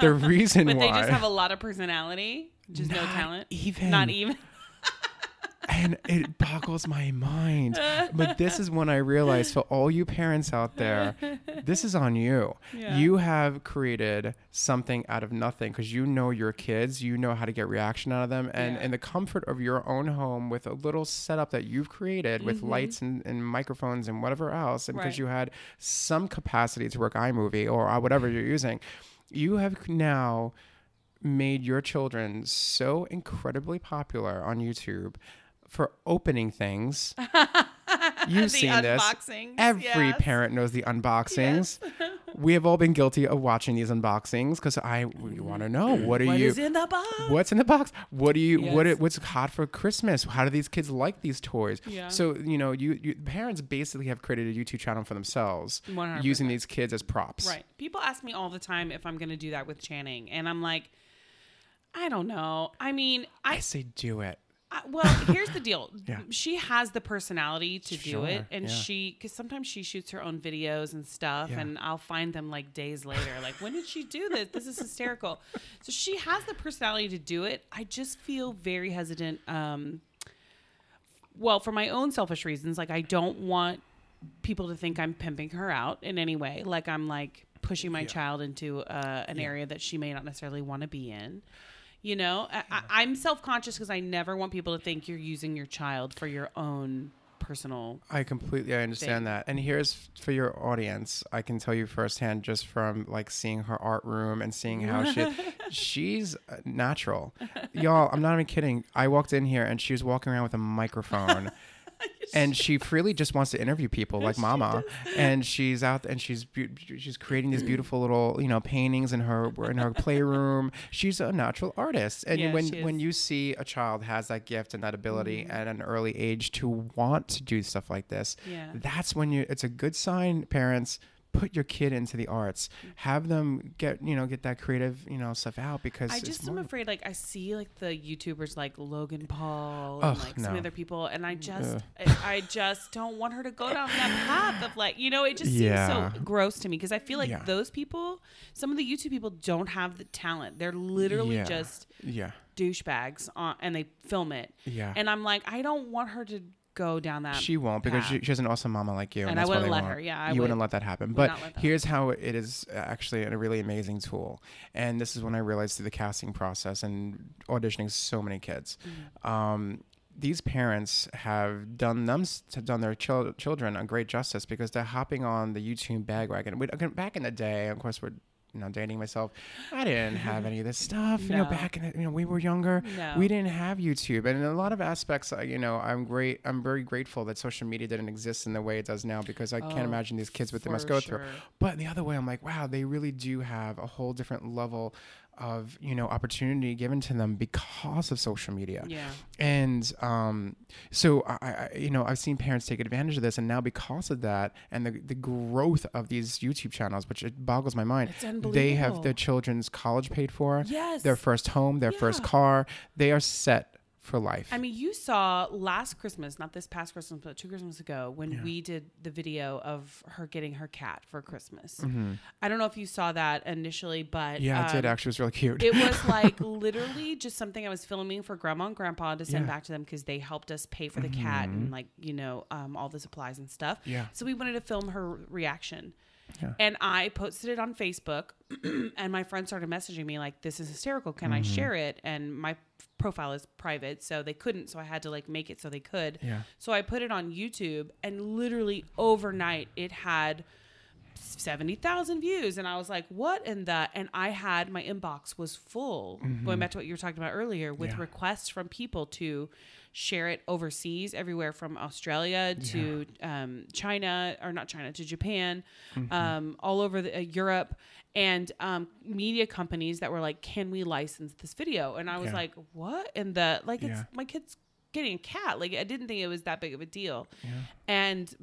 S4: the reason
S1: But
S4: why
S1: they just have a lot of personality, just no talent.
S4: even.
S1: Not even.
S4: And it boggles my mind. But this is when I realized for all you parents out there, this is on you.
S1: Yeah.
S4: You have created something out of nothing because you know your kids, you know how to get reaction out of them, and
S1: Yeah.
S4: in the comfort of your own home with a little setup that you've created with
S1: Mm-hmm.
S4: lights and, and microphones and whatever else, and because
S1: Right.
S4: you had some capacity to work iMovie or uh, whatever you're using, you have now made your children so incredibly popular on YouTube for opening things. You've seen this.
S1: unboxings,
S4: Every
S1: yes.
S4: parent knows the unboxings. we have all been guilty of watching these unboxings because I want to know mm. what are
S1: What
S4: you
S1: is in the box?
S4: What's in the box? What do you what
S1: Yes.
S4: it, what's hot for Christmas? How do these kids like these toys?
S1: Yeah.
S4: So, you know, you, you parents basically have created a YouTube channel for themselves
S1: 100%.
S4: using these kids as props.
S1: Right. People ask me all the time if I'm going to do that with Channing, and I'm like, I don't know. I mean,
S4: I
S1: I,
S4: say do it.
S1: I well, here's the deal.
S4: Yeah.
S1: She has the personality to do it, and
S4: yeah.
S1: she because sometimes she shoots her own videos and stuff,
S4: Yeah.
S1: and I'll find them like days later. like, when did she do this? This is hysterical. So she has the personality to do it. I just feel very hesitant. Um, well, for my own selfish reasons, like I don't want people to think I'm pimping her out in any way. Like I'm like pushing my child into uh, an area that she may not necessarily want to be in. You know, I, I, I'm self conscious because I never want people to think you're using your child for your own personal.
S4: I completely I understand
S1: thing.
S4: that. And here's for your audience, I can tell you firsthand just from like seeing her art room and seeing how she she's uh, natural. Y'all, I'm not even kidding. I walked in here and she was walking around with a microphone. And she freely just wants to interview people like Mama, and she's out and she's beau- she's creating these beautiful little you know paintings in her in her playroom. She's a natural artist, and
S1: Yeah,
S4: when when you see a child has that gift and that ability
S1: Mm-hmm.
S4: at an early age to want to do stuff like this,
S1: Yeah.
S4: that's when you it's a good sign parents put your kid into the arts mm-hmm. have them get you know get that creative you know stuff out because
S1: I just am afraid, like, I see like the YouTubers like Logan Paul and like some other people, and I mm,
S4: just,
S1: I, I just don't want her to go down that path of like, you know, it just
S4: Yeah.
S1: seems so gross to me because I feel like
S4: Yeah.
S1: those people, some of the YouTube people don't have the talent. They're literally
S4: Yeah.
S1: just
S4: yeah
S1: douchebags on, and they film it.
S4: Yeah.
S1: And I'm like, I don't want her to go down that.
S4: she won't because she,
S1: path.
S4: she has an awesome mama like you, and,
S1: And I wouldn't let
S4: won't.
S1: her. Yeah, I
S4: you wouldn't let that happen. But
S1: that
S4: here's how it is actually a really amazing tool, and this is when I realized through the casting process and auditioning so many kids.
S1: Mm-hmm.
S4: Um, these parents have done them done their chil- children a great justice because they're hopping on the YouTube bandwagon. We, back in the day, of course, we're you know dating myself. I didn't have any of this stuff. You know, back in the, you know we were younger.
S1: No.
S4: We didn't have YouTube, and in a lot of aspects, uh, you know, I'm great. I'm very grateful that social media didn't exist in the way it does now because I can't
S1: Oh,
S4: imagine these kids what they must go through.
S1: sure.
S4: But the other way, I'm like, wow, they really do have a whole different level of you know opportunity given to them because of social media.
S1: Yeah.
S4: And um, so I, I, you know, I've seen parents take advantage of this, and now because of that, and the the growth of these YouTube channels, which it boggles my mind,
S1: It's
S4: they have their children's college paid for,
S1: Yes.
S4: their first home, their first car, they are set for life.
S1: I mean, you saw last Christmas, not this past Christmas, but two Christmas ago, when we did the video of her getting her cat for Christmas. I don't know if you saw that initially, but
S4: Mm-hmm. yeah, it did
S1: um,
S4: actually it was really cute.
S1: it was like literally just something I was filming for grandma and grandpa to send
S4: Yeah. Mm-hmm.
S1: back to them because they helped us pay for the cat and like you know um, all the supplies and stuff.
S4: Yeah.
S1: So we wanted to film her reaction.
S4: Yeah.
S1: And I posted it on Facebook, and my friends started messaging me like, "This is hysterical. Can
S4: Mm-hmm.
S1: I share it?" And my profile is private, so they couldn't. So I had to like make it so they could.
S4: Yeah.
S1: So I put it on YouTube, and literally overnight, it had 70,000 views. And I was like, what in the? And I had my inbox was full, going back to what you were talking about earlier, with
S4: Mm-hmm. Yeah.
S1: requests from people to share it overseas, everywhere from Australia to um, China, or not China, to Japan,
S4: Mm-hmm.
S1: um, all over the, uh, Europe. And um, media companies that were like, "Can we license this video?" And I was
S4: Yeah.
S1: like, "What?" And the like,
S4: Yeah.
S1: it's my kid's getting a cat. Like, I didn't think it was that big of a deal. And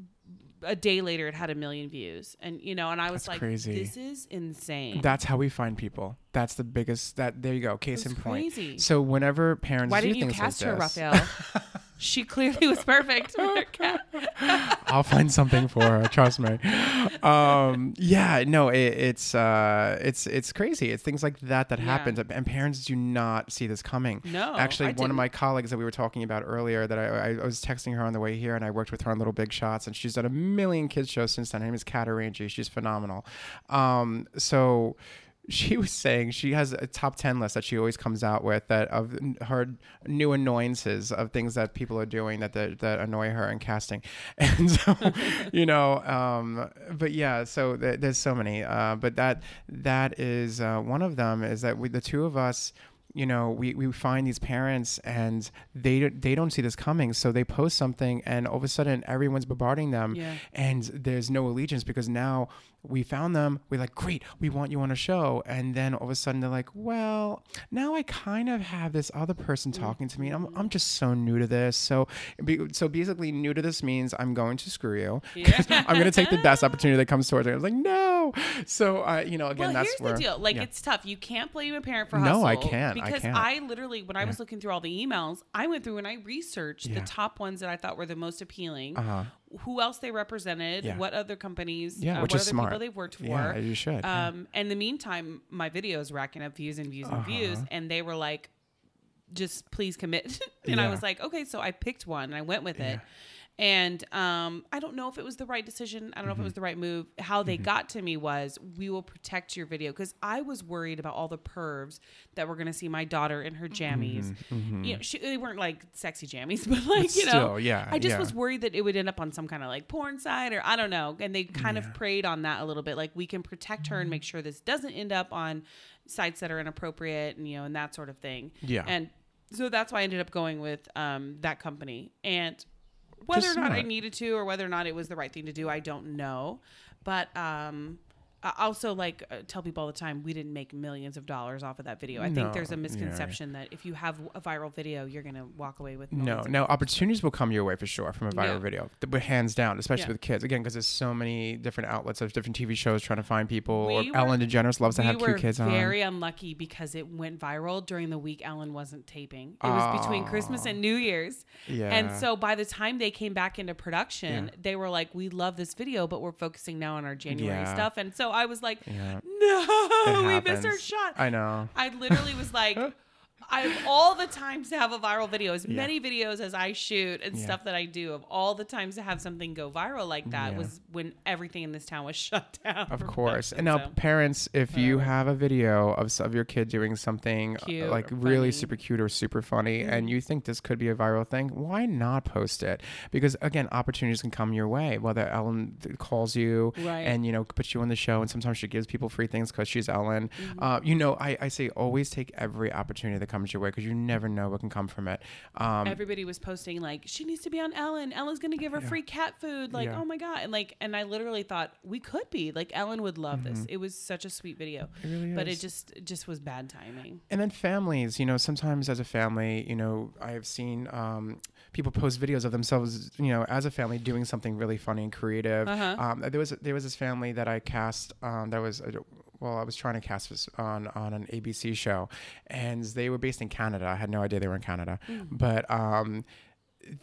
S1: a day later, it had a million views. And you know, and I was
S4: That's
S1: like,
S4: crazy.
S1: "This is insane."
S4: That's how we find people. That's the biggest. That there you go. Case
S1: That's
S4: in point.
S1: crazy.
S4: So whenever parents
S1: Why didn't you cast
S4: like
S1: her,
S4: this,
S1: Raphael? She clearly was perfect with her cat.
S4: I'll find something for her. Trust me. Um, yeah, no, it, it's uh, it's it's crazy. It's things like that that
S1: Yeah.
S4: happens, and parents do not see this coming.
S1: No,
S4: actually,
S1: I
S4: one of
S1: didn't.
S4: my colleagues that we were talking about earlier, that I, I, was texting her on the way here, and I worked with her on Little Big Shots, and she's done a million kids shows since then. Her name is Kat. She's phenomenal. Um, so she was saying she has a top 10 list that she always comes out with that of her new annoyances of things that people are doing that that, that annoy her in casting and so you know um but yeah so th- there's so many uh but that that is uh, one of them is that we the two of us you know we, we find these parents and they don't- they don't see this coming so they post something and all of a sudden everyone's bombarding them
S1: Yeah.
S4: and there's no allegiance because now we found them we're like great we want you on a show and then all of a sudden they're like well now i kind of have this other person talking to me I'm, I'm just so new to this so so basically new to this means i'm going to screw you i'm going to take the best opportunity that comes towards me i was like no so uh, you know again
S1: well,
S4: that's
S1: here's
S4: where
S1: the deal. Like,
S4: yeah.
S1: it's tough. You can't blame a parent for
S4: No,
S1: hustle.
S4: I can't. I
S1: Because
S4: can't.
S1: I literally, when I was looking through all the emails, I went through and I researched
S4: Yeah.
S1: the top ones that I thought were the most appealing.
S4: uh-huh
S1: Who else they represented?
S4: Yeah.
S1: What other companies?
S4: Yeah,
S1: uh,
S4: which
S1: what
S4: is
S1: other
S4: smart.
S1: people they've worked for?
S4: yeah you should yeah.
S1: Um, in the meantime, my videos racking up views and views and
S4: Uh-huh.
S1: views, and they were like, "Just please commit." and I was like, "Okay." So I picked one and I went with it. And um, I don't know if it was the right decision. I don't know
S4: Mm-hmm.
S1: if it was the right move. How they got to me was, "We will protect your video," because I was worried about all the pervs that were going to see my daughter in her jammies. You know, she, they weren't like sexy jammies, but like
S4: Mm-hmm. But
S1: you know,
S4: still, yeah,
S1: I just
S4: yeah.
S1: was worried that it would end up on some kind of like porn site or I don't know. And they kind of preyed on that a little bit. Like we can protect her and make sure this doesn't end up on sites that are inappropriate and you know and that sort of thing.
S4: Yeah.
S1: And so that's why I ended up going with um, that company. And whether
S4: Just
S1: or not I needed to or whether or not it was the right thing to do, I don't know. But um I also like uh, tell people all the time we didn't make millions of dollars off of that video. I think there's a
S4: yeah.
S1: misconception that if you have a viral video, you're going to walk away with
S4: No, no, opportunities will come your way for sure from a viral
S1: Yeah.
S4: video, but hands down, especially
S1: Yeah.
S4: with kids. Again, because there's so many different outlets of different TV shows trying to find people.
S1: We
S4: or
S1: were-
S4: Ellen DeGeneres loves to
S1: we
S4: have cute kids on.
S1: very unlucky because it went viral during the week Ellen wasn't taping. It was between Christmas and New Year's.
S4: Yeah.
S1: And so by the time they came back into production,
S4: Yeah.
S1: they were like, "We love this video, but we're focusing now on our January
S4: Yeah.
S1: stuff." And so I was like,
S4: Yeah.
S1: "No, we missed our shot."
S4: I know.
S1: I literally was like, I have all the times to have a viral video, as
S4: Yeah.
S1: many videos as I shoot and
S4: Yeah.
S1: stuff that I do, of all the times to have something go viral like that
S4: Yeah.
S1: was when everything in this town was shut down.
S4: Of course. And now,
S1: so.
S4: parents, if you have a video of, of your kid doing something uh,
S1: Cute
S4: like really
S1: funny.
S4: super cute or super funny,
S1: Mm-hmm.
S4: and you think this could be a viral thing, why not post it? Because again, opportunities can come your way. Whether Ellen calls you
S1: Right.
S4: and you know puts you on the show, and sometimes she gives people free things because she's Ellen.
S1: Mm-hmm.
S4: Uh, you know, I, I say always take every opportunity that comes your way because you never know what can come from it. Um,
S1: everybody was posting like she needs to be on Ellen. Ellen's gonna give her free cat food. Like,
S4: Yeah.
S1: oh my god! And like, and I literally thought we could be like Ellen would love this. It was such a sweet video,
S4: Mm-hmm. It really
S1: but it just it just was bad timing.
S4: and then families you know sometimes as a family you know i have seen um, people post videos of themselves you know as a family doing something really funny and creative
S1: Uh-huh.
S4: um, there was there was this family that i cast um, that was well, I was trying to cast this on on an ABC show, and they were based in Canada. I had no idea they were in Canada, but um,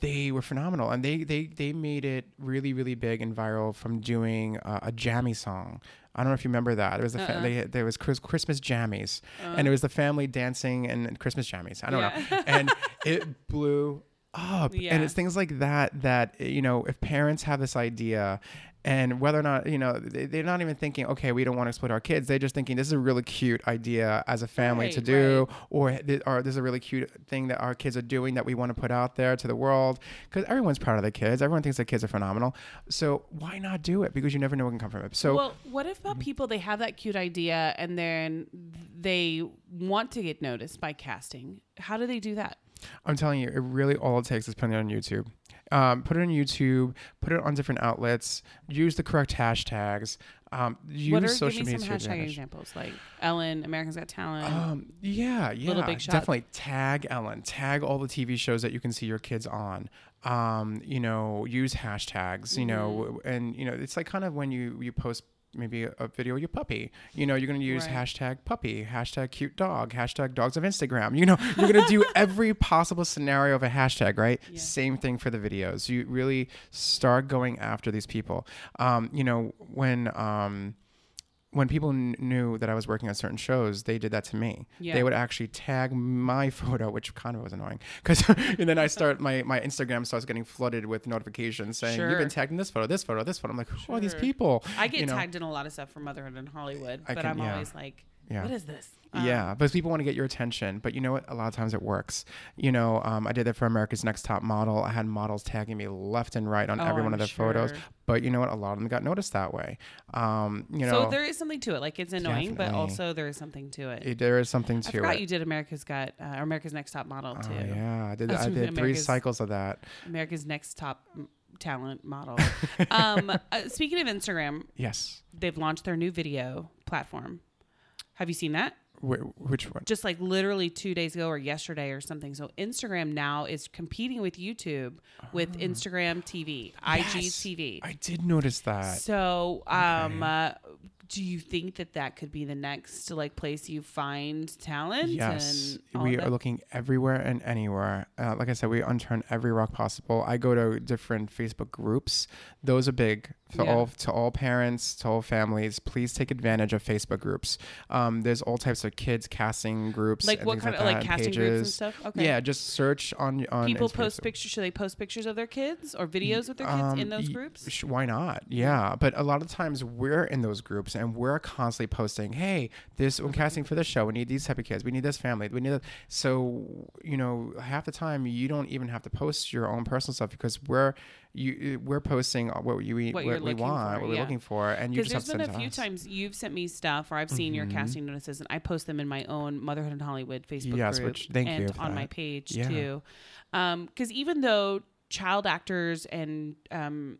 S4: they were phenomenal, and they they they made it really really big and viral from doing uh, a jammy song. I don't know if you remember that. It was the fa-
S1: Uh-uh.
S4: they, there was Chris, Christmas jammies, and it was the family dancing and, Christmas jammies. I don't know, and it blew up.
S1: Yeah.
S4: And it's things like that that you know, if parents have this idea. And whether or not, you know, they- they're not even thinking, okay, we don't want to exploit our kids. They're just thinking this is a really cute idea as a family to
S1: Right,
S4: do, or, or this is a really cute thing that our kids are doing that we want to put out there to the world. Because everyone's proud of their kids. Everyone thinks their kids are phenomenal. So why not do it? Because you never know what can come from it. So
S1: well, what if about people they have that cute idea and then they want to get noticed by casting? How do they do that?
S4: I'm telling you, it really all it takes is putting it on YouTube. Um, put it on YouTube. Put it on different outlets. Use the correct hashtags. Um, use
S1: what are
S4: social
S1: give me
S4: media
S1: some hashtag examples like Ellen, Americans Got Talent.
S4: Um, yeah, yeah,
S1: Big Shot.
S4: definitely tag Ellen, tag all the TV shows that you can see your kids on. Um, you know, use hashtags. You know,
S1: Mm-hmm.
S4: and you know, it's like kind of when you you post maybe a, video of your puppy. You know, you're going to use
S1: Right.
S4: hashtag puppy, hashtag cute dog, hashtag dogs of Instagram. You know, you're going to do every possible scenario of a hashtag, right?
S1: Yeah.
S4: Same thing for the videos. You really start going after these people. Um, you know, when um, when people kn- knew that I was working on certain shows, they did that to me.
S1: Yeah.
S4: They would actually tag my photo, which kind of was annoying, because and then I start my my Instagram starts getting flooded with notifications saying you've been tagged in this photo, this photo, this photo. I'm like, who are these people?
S1: I get
S4: You know?
S1: tagged in a lot of stuff from Motherhood in Hollywood,
S4: I
S1: but
S4: can-
S1: I'm
S4: yeah.
S1: always like,
S4: Yeah.
S1: what is this? Um,
S4: yeah, but people want to get your attention. But you know what? A lot of times it works. You know, um, I did that for America's Next Top Model. I had models tagging me left and right on
S1: Oh,
S4: every one
S1: I'm
S4: of their photos. But you know what? A lot of them got noticed that way. Um, you know,
S1: so there is something to it. Like it's annoying, but also there is something to it.
S4: it- there is something to it.
S1: I forgot
S4: it.
S1: you did America's Got uh, America's Next Top Model too.
S4: Oh yeah, I did.
S1: That's
S4: I did three cycles of that.
S1: America's Next Top Talent Model. um, uh, speaking of Instagram,
S4: Yes.
S1: they've launched their new video platform. Have you seen that?
S4: Wh- which one?
S1: Just like literally two days ago or yesterday or something. So Instagram now is competing with YouTube with Instagram TV, IGTV.
S4: I did notice that.
S1: So, um,
S4: Okay.
S1: uh, do you think that that could be the next like place you find talent?
S4: Yes,
S1: and
S4: we are looking everywhere and anywhere. Uh, like I said, we unturn every rock possible. I go to different Facebook groups. Those are big to
S1: Yeah.
S4: all to all parents, to all families. Please take advantage of Facebook groups. Um, there's all types of kids casting groups.
S1: Like what kind of
S4: that,
S1: like casting groups and stuff? Okay.
S4: Yeah, just search on on
S1: People
S4: Insta-
S1: post pictures. Should they post pictures of their kids or videos with their kids in
S4: Um,
S1: those
S4: y-
S1: groups?
S4: sh- why not? Yeah, but a lot of times we're in those groups and we're constantly posting, "Hey, this we're casting for this show. We need these type of kids. We need this family. We need that." So you know, half the time you don't even have to post your own personal stuff because we're you we're posting what you
S1: What
S4: what,
S1: you're
S4: we want,
S1: for,
S4: what we're
S1: yeah.
S4: looking for, and you just have
S1: there's
S4: to
S1: been
S4: send
S1: a
S4: to
S1: few
S4: us.
S1: times you've sent me stuff, or I've seen your
S4: Mhm.
S1: casting notices, and I post them in my own Motherhood in Hollywood Facebook
S4: Yes,
S1: group
S4: which- thank
S1: and on my page
S4: Yeah.
S1: too. Because even though child actors and um,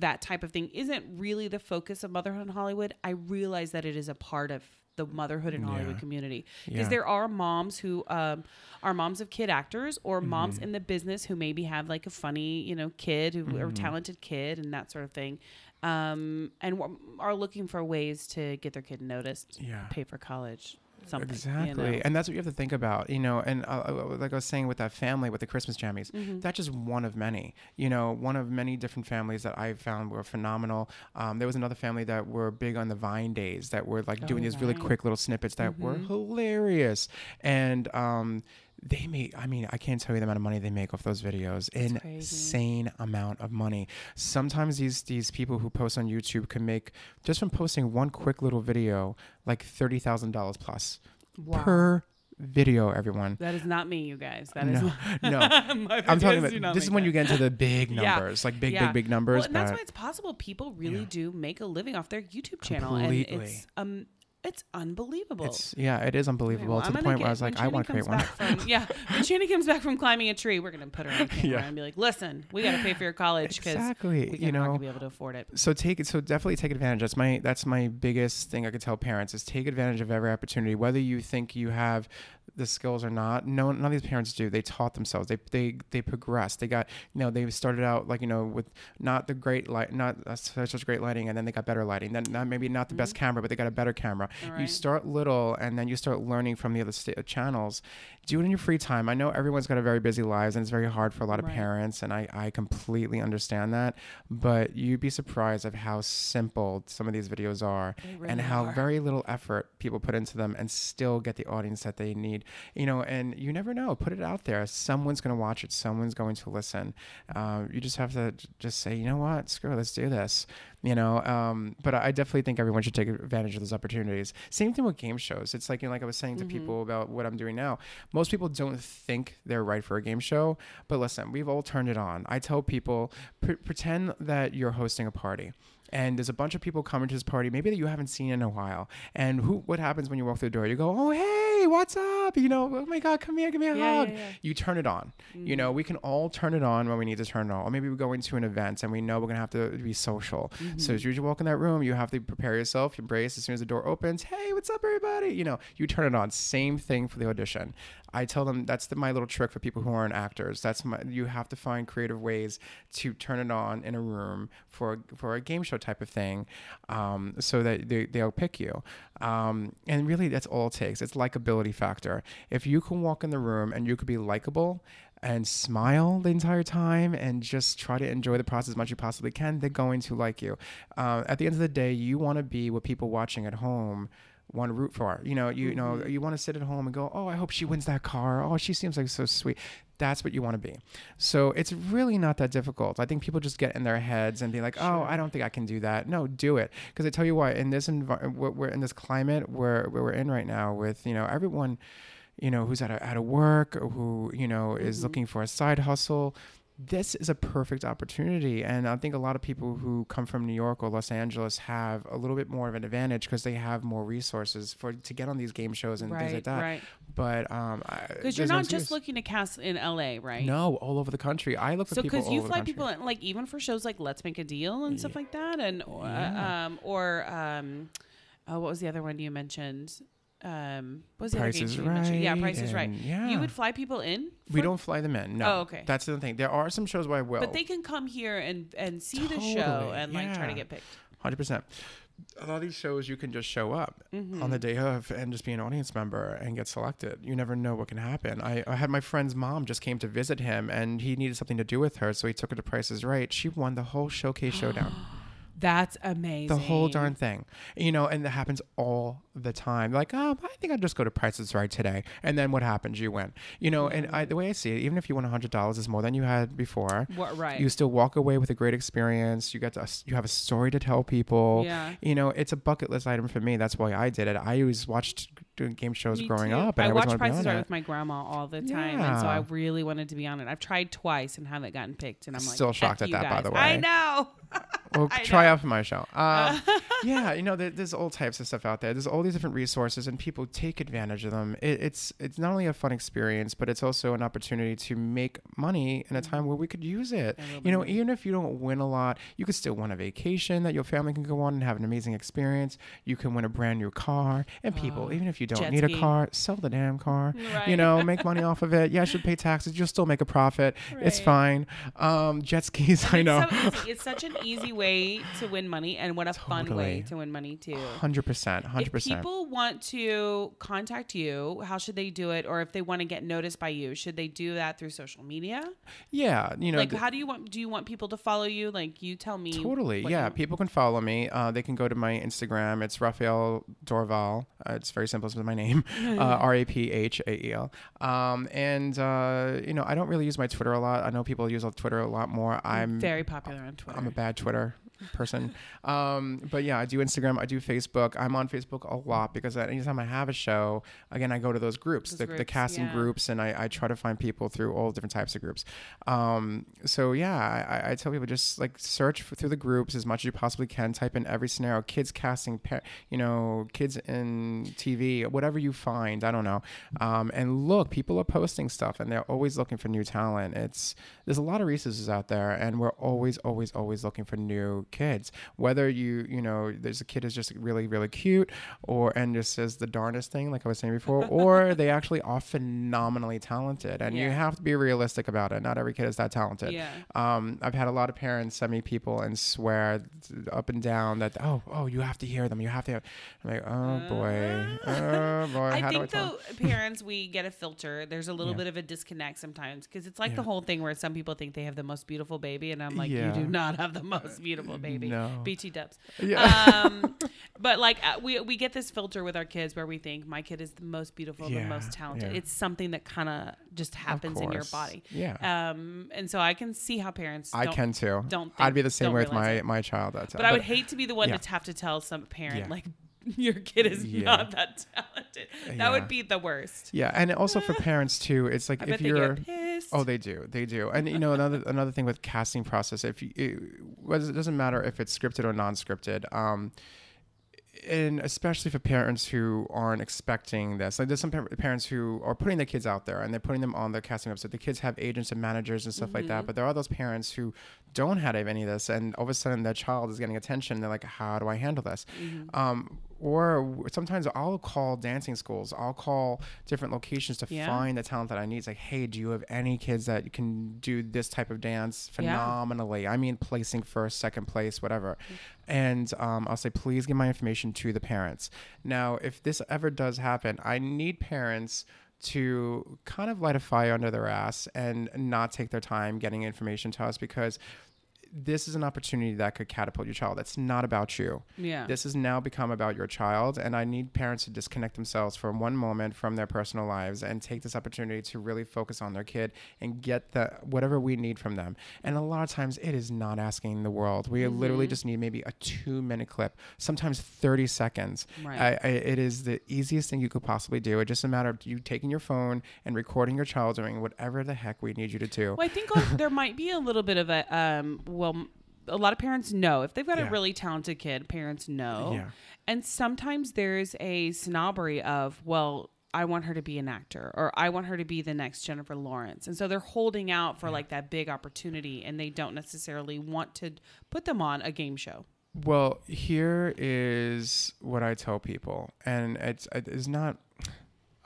S1: that type of thing isn't really the focus of Motherhood in Hollywood, I realize that it is a part of the motherhood in Hollywood
S4: Yeah.
S1: community because
S4: Yeah.
S1: there are moms who um, are moms of kid actors or
S4: Mm-hmm.
S1: moms in the business who maybe have like a funny you know kid who
S4: Mm-hmm.
S1: or talented kid and that sort of thing um, and w- are looking for ways to get their kid noticed
S4: Yeah.
S1: pay for college something
S4: Exactly,
S1: you know?
S4: and that's what you have to think about, you know. And uh, uh, like I was saying with that family with the Christmas jammies,
S1: Mm-hmm.
S4: that's just one of many. You know, one of many different families that I found were phenomenal. Um, there was another family that were big on the Vine days that were like doing
S1: Oh,
S4: these really quick little snippets that were hilarious, and um, they make. I mean, I can't tell you the amount of money they make off those videos.
S1: crazy.
S4: Insane amount of money. Sometimes these these people who post on YouTube can make just from posting one quick little video like thirty thousand dollars plus
S1: Wow.
S4: per video. Everyone.
S1: that is not me you guys That is
S4: no, no.
S1: my
S4: I'm talking about this is when
S1: that.
S4: you get into the big
S1: Yeah.
S4: numbers, like big,
S1: Yeah.
S4: big, big numbers.
S1: Well, and that's why it's possible people really
S4: Yeah.
S1: do make a living off their YouTube channel, and
S4: Completely.
S1: it's um, it's unbelievable.
S4: it's yeah, it is
S1: Okay,
S4: unbelievable
S1: well,
S4: to the point where I was like, I want to create one.
S1: From, yeah, when Shannon comes back from climbing a tree, we're gonna put her on camera
S4: Yeah.
S1: and be like, "Listen, we got to pay for your college because
S4: Exactly,
S1: we
S4: you
S1: not
S4: know.
S1: gonna be able to afford it."
S4: so take it so definitely take advantage that's my that's my biggest thing i could tell parents is take advantage of every opportunity whether you think you have the skills or not no none of these parents do. They taught themselves. They they they progressed. They got you know they started out like you know with not the great light not uh, such such great lighting and then they got better lighting. Then not maybe not the best camera but they got a better camera.
S1: All
S4: you start little and then you start learning from the other sta- channels do it in your free time. I know everyone's got a very busy lives and it's very hard for a lot of
S1: Right.
S4: parents and I, I completely understand that but you'd be surprised of how simple some of these videos are
S1: They
S4: and how
S1: are.
S4: very little effort people put into them and still get the audience that they need. You know and you never know. Put it out there. Someone's going to watch it. Someone's going to listen. Uh, you just have to j- just say you know what? Screw it, let's do this you know um, but I definitely think everyone should take advantage of those opportunities. Same thing with game shows. It's like you know, like i was saying to people about what i'm doing now most people don't think they're right for a game show but listen we've all turned it on. I tell people pre- pretend that you're hosting a party and there's a bunch of people coming to this party maybe that you haven't seen in a while. And who what happens when you walk through the door? You go oh hey what's up? You know oh my god come here give me a
S1: Yeah,
S4: hug.
S1: yeah, yeah.
S4: you turn it on. You know mm-hmm. we can all turn it on when we need to turn it on. Or maybe we go into an event and we know we're going to have to be social. So mm-hmm. as you walk in that room you have to prepare yourself embrace. As soon as the door opens hey what's up everybody? You know you turn it on. Same thing for the audition. I tell them that's the, my little trick for people who aren't actors. That's my you have to find creative ways to turn it on in a room for for a game show type of thing, um, so that they, they'll pick you. Um, and really, that's all it takes. It's likability factor. If you can walk in the room and you could be likable and smile the entire time and just try to enjoy the process as much as you possibly can, they're going to like you. Uh, at the end of the day, you want to be what people watching at home want to root for. You know, you know, you want to sit at home and go, "Oh, I hope she wins that car. Oh, she seems like so sweet." That's what you want to be. So it's really not that difficult. I think people just get in their heads and be like, "Oh, I don't think I can do that." No, do it. Because I tell you what, in this envi- we're in this climate where, where we're in right now, with you know everyone, you know, who's out of, out of work, or who you know is mm-hmm. looking for a side hustle this is a perfect opportunity. And I think a lot of people who come from New York or Los Angeles have a little bit more of an advantage because they have more resources for to get on these game shows and things like that.
S1: right.
S4: But um,
S1: Because you're not just looking to cast in LA, right?
S4: No, all over the country. I look for
S1: So,
S4: people
S1: because
S4: all
S1: you fly people in, like even for shows like Let's Make a Deal and stuff like that, and uh, um, or um, oh, what was the other one you mentioned? Um, what was the
S4: Price
S1: other game
S4: is
S1: you mentioned? Yeah,
S4: Right
S1: Price is Right.
S4: and- yeah.
S1: You would fly people in.
S4: we
S1: for-
S4: don't fly them in. No.
S1: Oh, okay.
S4: That's the thing. There are some shows where I will.
S1: But they can come here and and see the show
S4: Totally,
S1: and like try to
S4: yeah.
S1: get picked.
S4: Hundred percent. A lot of these shows, you can just show up
S1: Mm-hmm.
S4: on the day of and just be an audience member and get selected. You never know what can happen. I, I had my friend's mom just came to visit him, and he needed something to do with her, so he took her to Prices Right. She won the whole showcase showdown,
S1: That's amazing.
S4: the whole darn thing. You know, and that happens all the time. Like, oh, I think I'll just go to Prices Right today, and then what happens? You win. You know, and I, the way I see it, even if you hundred dollars, is more than you had before.
S1: Wha- right.
S4: You still walk away with a great experience. You get to, you have a story to tell people.
S1: Yeah.
S4: You know, it's a bucket list item for me. That's why I did it. I always watched doing game shows
S1: Me
S4: growing
S1: too.
S4: up, and I,
S1: I
S4: always
S1: watch
S4: wanted to be
S1: Prices
S4: on
S1: Right with my grandma all the time, and so I really wanted to be on it. I've tried twice and haven't gotten picked, and I'm like,
S4: Still shocked at that, by the way, I
S1: know.
S4: Well,
S1: I
S4: try
S1: know.
S4: out for my show. Um, yeah, you know, there, there's all types of stuff out there. There's all these different resources, and people take advantage of them. It, it's it's not only a fun experience, but it's also an opportunity to make money in a time where we could use it. You know, even if you don't win a lot, you could still win a vacation that your family can go on and have an amazing experience. You can win a brand new car, and people, even if you don't
S1: jet
S4: need a car, sell the damn car. You know, make money off of it. Yeah, I should pay taxes. You'll still make a profit. It's fine. Um, jet skis, I know.
S1: It's, so easy. it's such an easy way to win money, and what a fun way to win money too.
S4: Hundred percent, hundred
S1: If
S4: percent.
S1: people want to contact you, how should they do it? Or if they want to get noticed by you, should they do that through social media?
S4: Yeah, you know,
S1: like,
S4: th-
S1: how do you want? Do you want people to follow you? Like, you tell me.
S4: totally. Yeah,
S1: you-
S4: people can follow me. Uh, they can go to my Instagram. It's Raphael Dorval. Uh, it's very simple. It's my name, uh, R A P H A E L. Um, and uh, you know, I don't really use my Twitter a lot. I know people use Twitter a lot more. I'm
S1: very popular on Twitter.
S4: I'm a bad Twitter person. um, but yeah, I do Instagram. I do Facebook. I'm on Facebook a lot because anytime I have a show, again, I go to those groups,
S1: Those
S4: the, the casting
S1: yeah.
S4: groups, and I, I try to find people through all different types of groups. Um, so yeah, I, I- I tell people just like search for, through the groups as much as you possibly can. Type in every scenario, kids casting, pa- you know, kids in TV, whatever you find. I don't know. Um, and look, people are posting stuff, and they're always looking for new talent. It's there's a lot of resources out there, and we're always, always, always looking for new kids. Whether you, you know, there's a kid who's just really, really cute, or and just says the darndest thing, like I was saying before, or they actually are phenomenally talented, and you have to be realistic about it. Not every kid is that talented.
S1: Yeah.
S4: Um, I've had a lot of parents send me people and swear up and down that oh, oh, you have to hear them. You have to. Hear. I'm like, oh boy, oh boy.
S1: I think though parents we get a filter. There's a little
S4: Yeah.
S1: bit of a disconnect sometimes because it's like the whole thing where some people think they have the most beautiful baby, and I'm like, you do not have the most beautiful baby.
S4: No.
S1: BT Dubs.
S4: Yeah.
S1: Um, but like uh, we we get this filter with our kids where we think my kid is the most beautiful, the most talented.
S4: yeah.
S1: It's something that kind of just happens in your body.
S4: Yeah.
S1: Um, and so I can see how parents.
S4: I can too.
S1: don't
S4: I'd be the same way with my
S1: it.
S4: my child. That's
S1: But I would hate to be the one
S4: yeah.
S1: to have to tell some parent
S4: Yeah.
S1: like your kid is
S4: Yeah.
S1: not that talented. That
S4: Yeah.
S1: would be the worst.
S4: Yeah, and also for parents too. It's like
S1: I
S4: if you're. Oh, they do. They do. And you know another another thing with casting process. If you, it, it doesn't matter if it's scripted or non-scripted. Um, and especially for parents who aren't expecting this, like there's some par- parents who are putting their kids out there and they're putting them on the casting website. The kids have agents and managers and stuff like
S1: Mm-hmm.
S4: that, but there are those parents who don't have any of this, and all of a sudden their child is getting attention. They're like, "How do I handle this?"
S1: Mm-hmm.
S4: Um, or sometimes I'll call dancing schools. I'll call different locations to
S1: Yeah.
S4: find the talent that I need. It's like, hey, do you have any kids that can do this type of dance
S1: Yeah.
S4: phenomenally? I mean, placing first, second place, whatever. And um, I'll say, please give my information to the parents. Now, if this ever does happen, I need parents to kind of light a fire under their ass and not take their time getting information to us because this is an opportunity that could catapult your child. That's not about you.
S1: Yeah.
S4: This has now become about your child, and I need parents to disconnect themselves for one moment from their personal lives and take this opportunity to really focus on their kid and get the whatever we need from them. And a lot of times, it is not asking the world. We literally
S1: Mm-hmm.
S4: just need maybe a two-minute clip, sometimes thirty seconds.
S1: Right.
S4: I, I, it is the easiest thing you could possibly do. It's just a matter of you taking your phone and recording your child doing whatever the heck we need you to do.
S1: Well, I think like, there might be a little bit of a um. Well, a lot of parents know if they've got
S4: Yeah.
S1: a really talented kid. Parents know,
S4: Yeah.
S1: and sometimes there's a snobbery of well. I want her to be an actor, or I want her to be the next Jennifer Lawrence, and so they're holding out for like that big opportunity, and they don't necessarily want to put them on a game show.
S4: Well, here is what I tell people, and it's it's not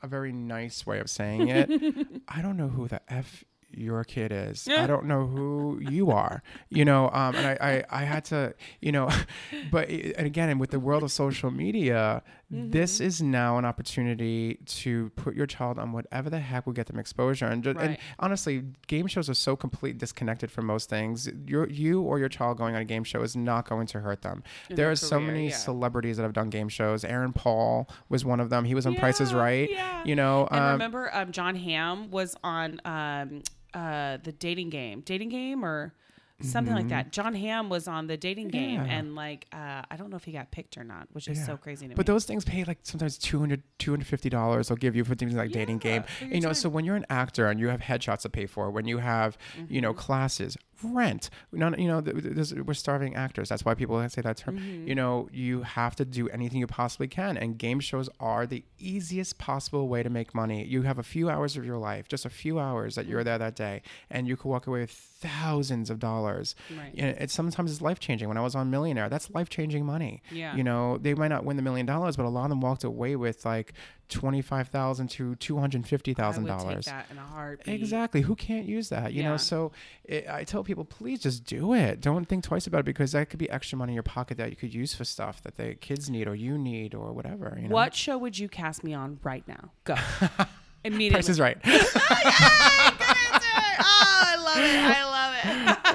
S4: a very nice way of saying it. I don't know who the f your kid is. I don't know who you are. You know, um, and I, I I had to, you know, but and again, with the world of social media, this is now an opportunity to put your child on whatever the heck will get them exposure. And, ju- and honestly, game shows are so completely disconnected from most things. Your you or your child going on a game show is not going to hurt them.
S1: In
S4: there are so many
S1: yeah.
S4: celebrities that have done game shows. Aaron Paul was one of them. He was on Price is Right.
S1: yeah.
S4: You know,
S1: And
S4: um,
S1: remember, um, Jon Hamm was on um, uh, the dating game, dating game, or something like that. Jon Hamm was on the dating game,
S4: Mm-hmm. Yeah.
S1: and like, uh, I don't know if he got picked or not, which is
S4: Yeah.
S1: so crazy to
S4: But
S1: me.
S4: those things pay like sometimes 200 $250 they'll give you for things like dating game. You know,
S1: time.
S4: so when you're an actor and you have headshots to pay for, when you have, you know, classes, rent, not, you know, th- th- this, we're starving actors. That's why people say that term. Mm-hmm. You know, you have to do anything you possibly can. And game shows are the easiest possible way to make money. You have a few hours of your life, just a few hours that you're mm-hmm. there that day, and you can walk away with thousands of dollars.
S1: Right.
S4: You know, it's sometimes it's life changing. When I was on Millionaire, that's life changing money.
S1: Yeah.
S4: You know, they might not win the million dollars, but a lot of them walked away with like twenty five thousand to two hundred fifty thousand dollars.
S1: that in a heartbeat.
S4: Exactly. Who can't use that? You
S1: Yeah.
S4: know, so it, I tell people, please just do it. Don't think twice about it because that could be extra money in your pocket that you could use for stuff that the kids need or you need or whatever. You know?
S1: What show would you cast me on right now? Go immediately.
S4: Price is right.
S1: oh, I love it. I love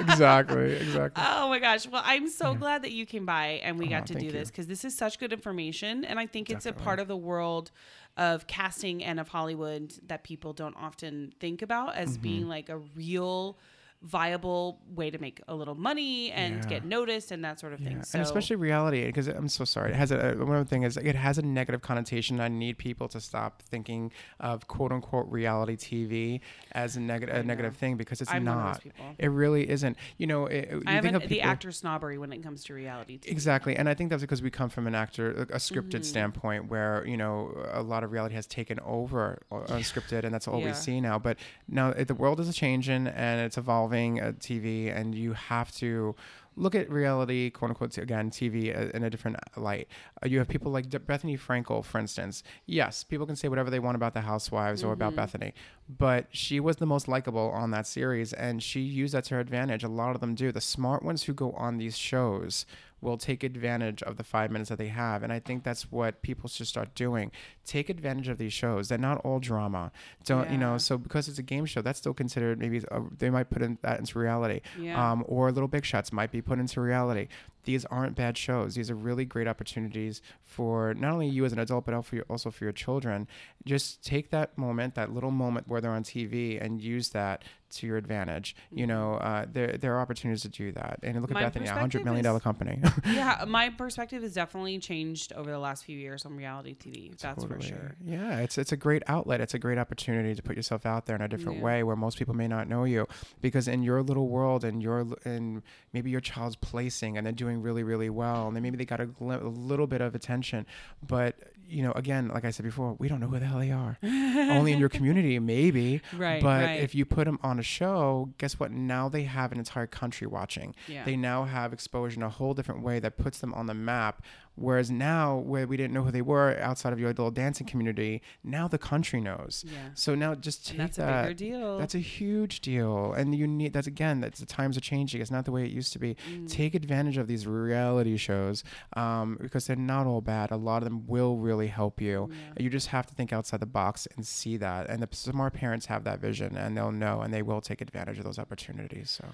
S1: it.
S4: exactly. Exactly.
S1: Oh my gosh. Well, I'm so glad that you came by and we
S4: Oh,
S1: got to do this because this is such good information. And I think it's a part of the world of casting and of Hollywood that people don't often think about as
S4: Mm-hmm.
S1: being like a real viable way to make a little money and
S4: Yeah.
S1: get noticed and that sort of thing. So,
S4: and especially reality, because I'm so sorry. It has a one other thing is it has a negative connotation. I need people to stop thinking of quote unquote reality TV as a negative a negative thing because it's
S1: I'm one
S4: not. It really isn't. You know, it, you
S1: I have
S4: think of
S1: the
S4: people-
S1: actor snobbery when it comes to reality. TV.
S4: Exactly, and I think that's because we come from an actor, a a scripted
S1: Mm-hmm.
S4: standpoint, where you know a lot of reality has taken over uh, unscripted, and that's all
S1: Yeah.
S4: we see now. But now uh, the world is changing and it's evolving uh, TV, and you have to look at reality, quote unquote, again, TV uh, in a different light. Uh, you have people like Bethenny Frankel, for instance. Yes, people can say whatever they want about the Housewives or
S1: Mm-hmm.
S4: about Bethany, but she was the most likable on that series, and she used that to her advantage. A lot of them do. The smart ones who go on these shows will take advantage of the five minutes that they have. And I think that's what people should start doing. Take advantage of these shows. They're not all drama. Don't, you know, so because it's a game show, that's still considered maybe a, they might put in that into reality.
S1: Yeah.
S4: Um, or Little Big Shots might be put into reality. These aren't bad shows. These are really great opportunities for not only you as an adult, but also for your, also for your children. Just take that moment, that little moment where they're on TV, and use that to your advantage. You know, uh, there there are opportunities to do that. And look at
S1: Mm-hmm. My
S4: Bethenny, a hundred million dollar company.
S1: yeah, my perspective has definitely changed over the last few years on reality TV. That's for sure.
S4: Yeah, it's it's a great outlet. It's a great opportunity to put yourself out there in a different
S1: Yeah.
S4: way where most people may not know you, because in your little world and your and maybe your child's placing and they're doing really really well, and then maybe they got a, glim- a little bit of attention, but you know, again, like I said before, we don't know who the hell they are. Only in your community, maybe.
S1: Right,
S4: But
S1: right.
S4: if you put them on a show, guess what? Now they have an entire country watching.
S1: Yeah.
S4: They now have exposure in a whole different way that puts them on the map Whereas now, where we didn't know who they were outside of your little dancing community, now the country knows.
S1: Yeah.
S4: So now just take
S1: And that's a bigger deal.
S4: That's a huge deal, and you need that's again. That's the times are changing. It's not the way it used to be.
S1: Mm.
S4: Take advantage of these reality shows um, because they're not all bad. A lot of them will really help you. You just have to think outside the box and see that. And the smart parents have that vision, and they'll know, and they will take advantage of those opportunities. So.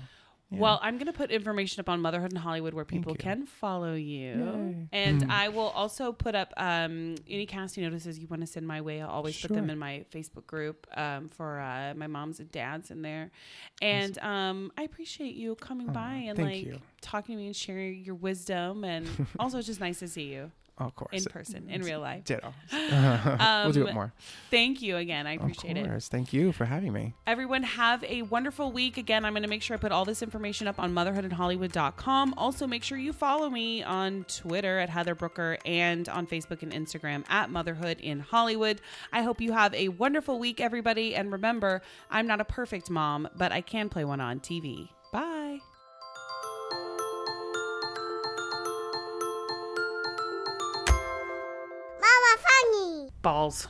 S4: Yeah.
S1: Well, I'm going to put information up on Motherhood in Hollywood where people can follow you.
S4: Yay.
S1: And I will also put up um, any casting notices you want to send my way. I'll always put them in my Facebook group um, for uh, my moms and dads in there. And um, I appreciate you coming by and like
S4: you.
S1: talking to me and sharing your wisdom. And also, it's just nice to see you
S4: of course,
S1: in person, in real life.
S4: Ditto. we'll do it
S1: Um,
S4: more.
S1: Thank you again. I
S4: Of
S1: appreciate it.
S4: Thank you for having me.
S1: Everyone have a wonderful week. Again, I'm going to make sure I put all this information up on motherhoodinhollywood.com. Also, make sure you follow me on Twitter at Heather Brooker and on Facebook and Instagram at Motherhood in Hollywood. I hope you have a wonderful week, everybody. And remember, I'm not a perfect mom, but I can play one on TV. Balls.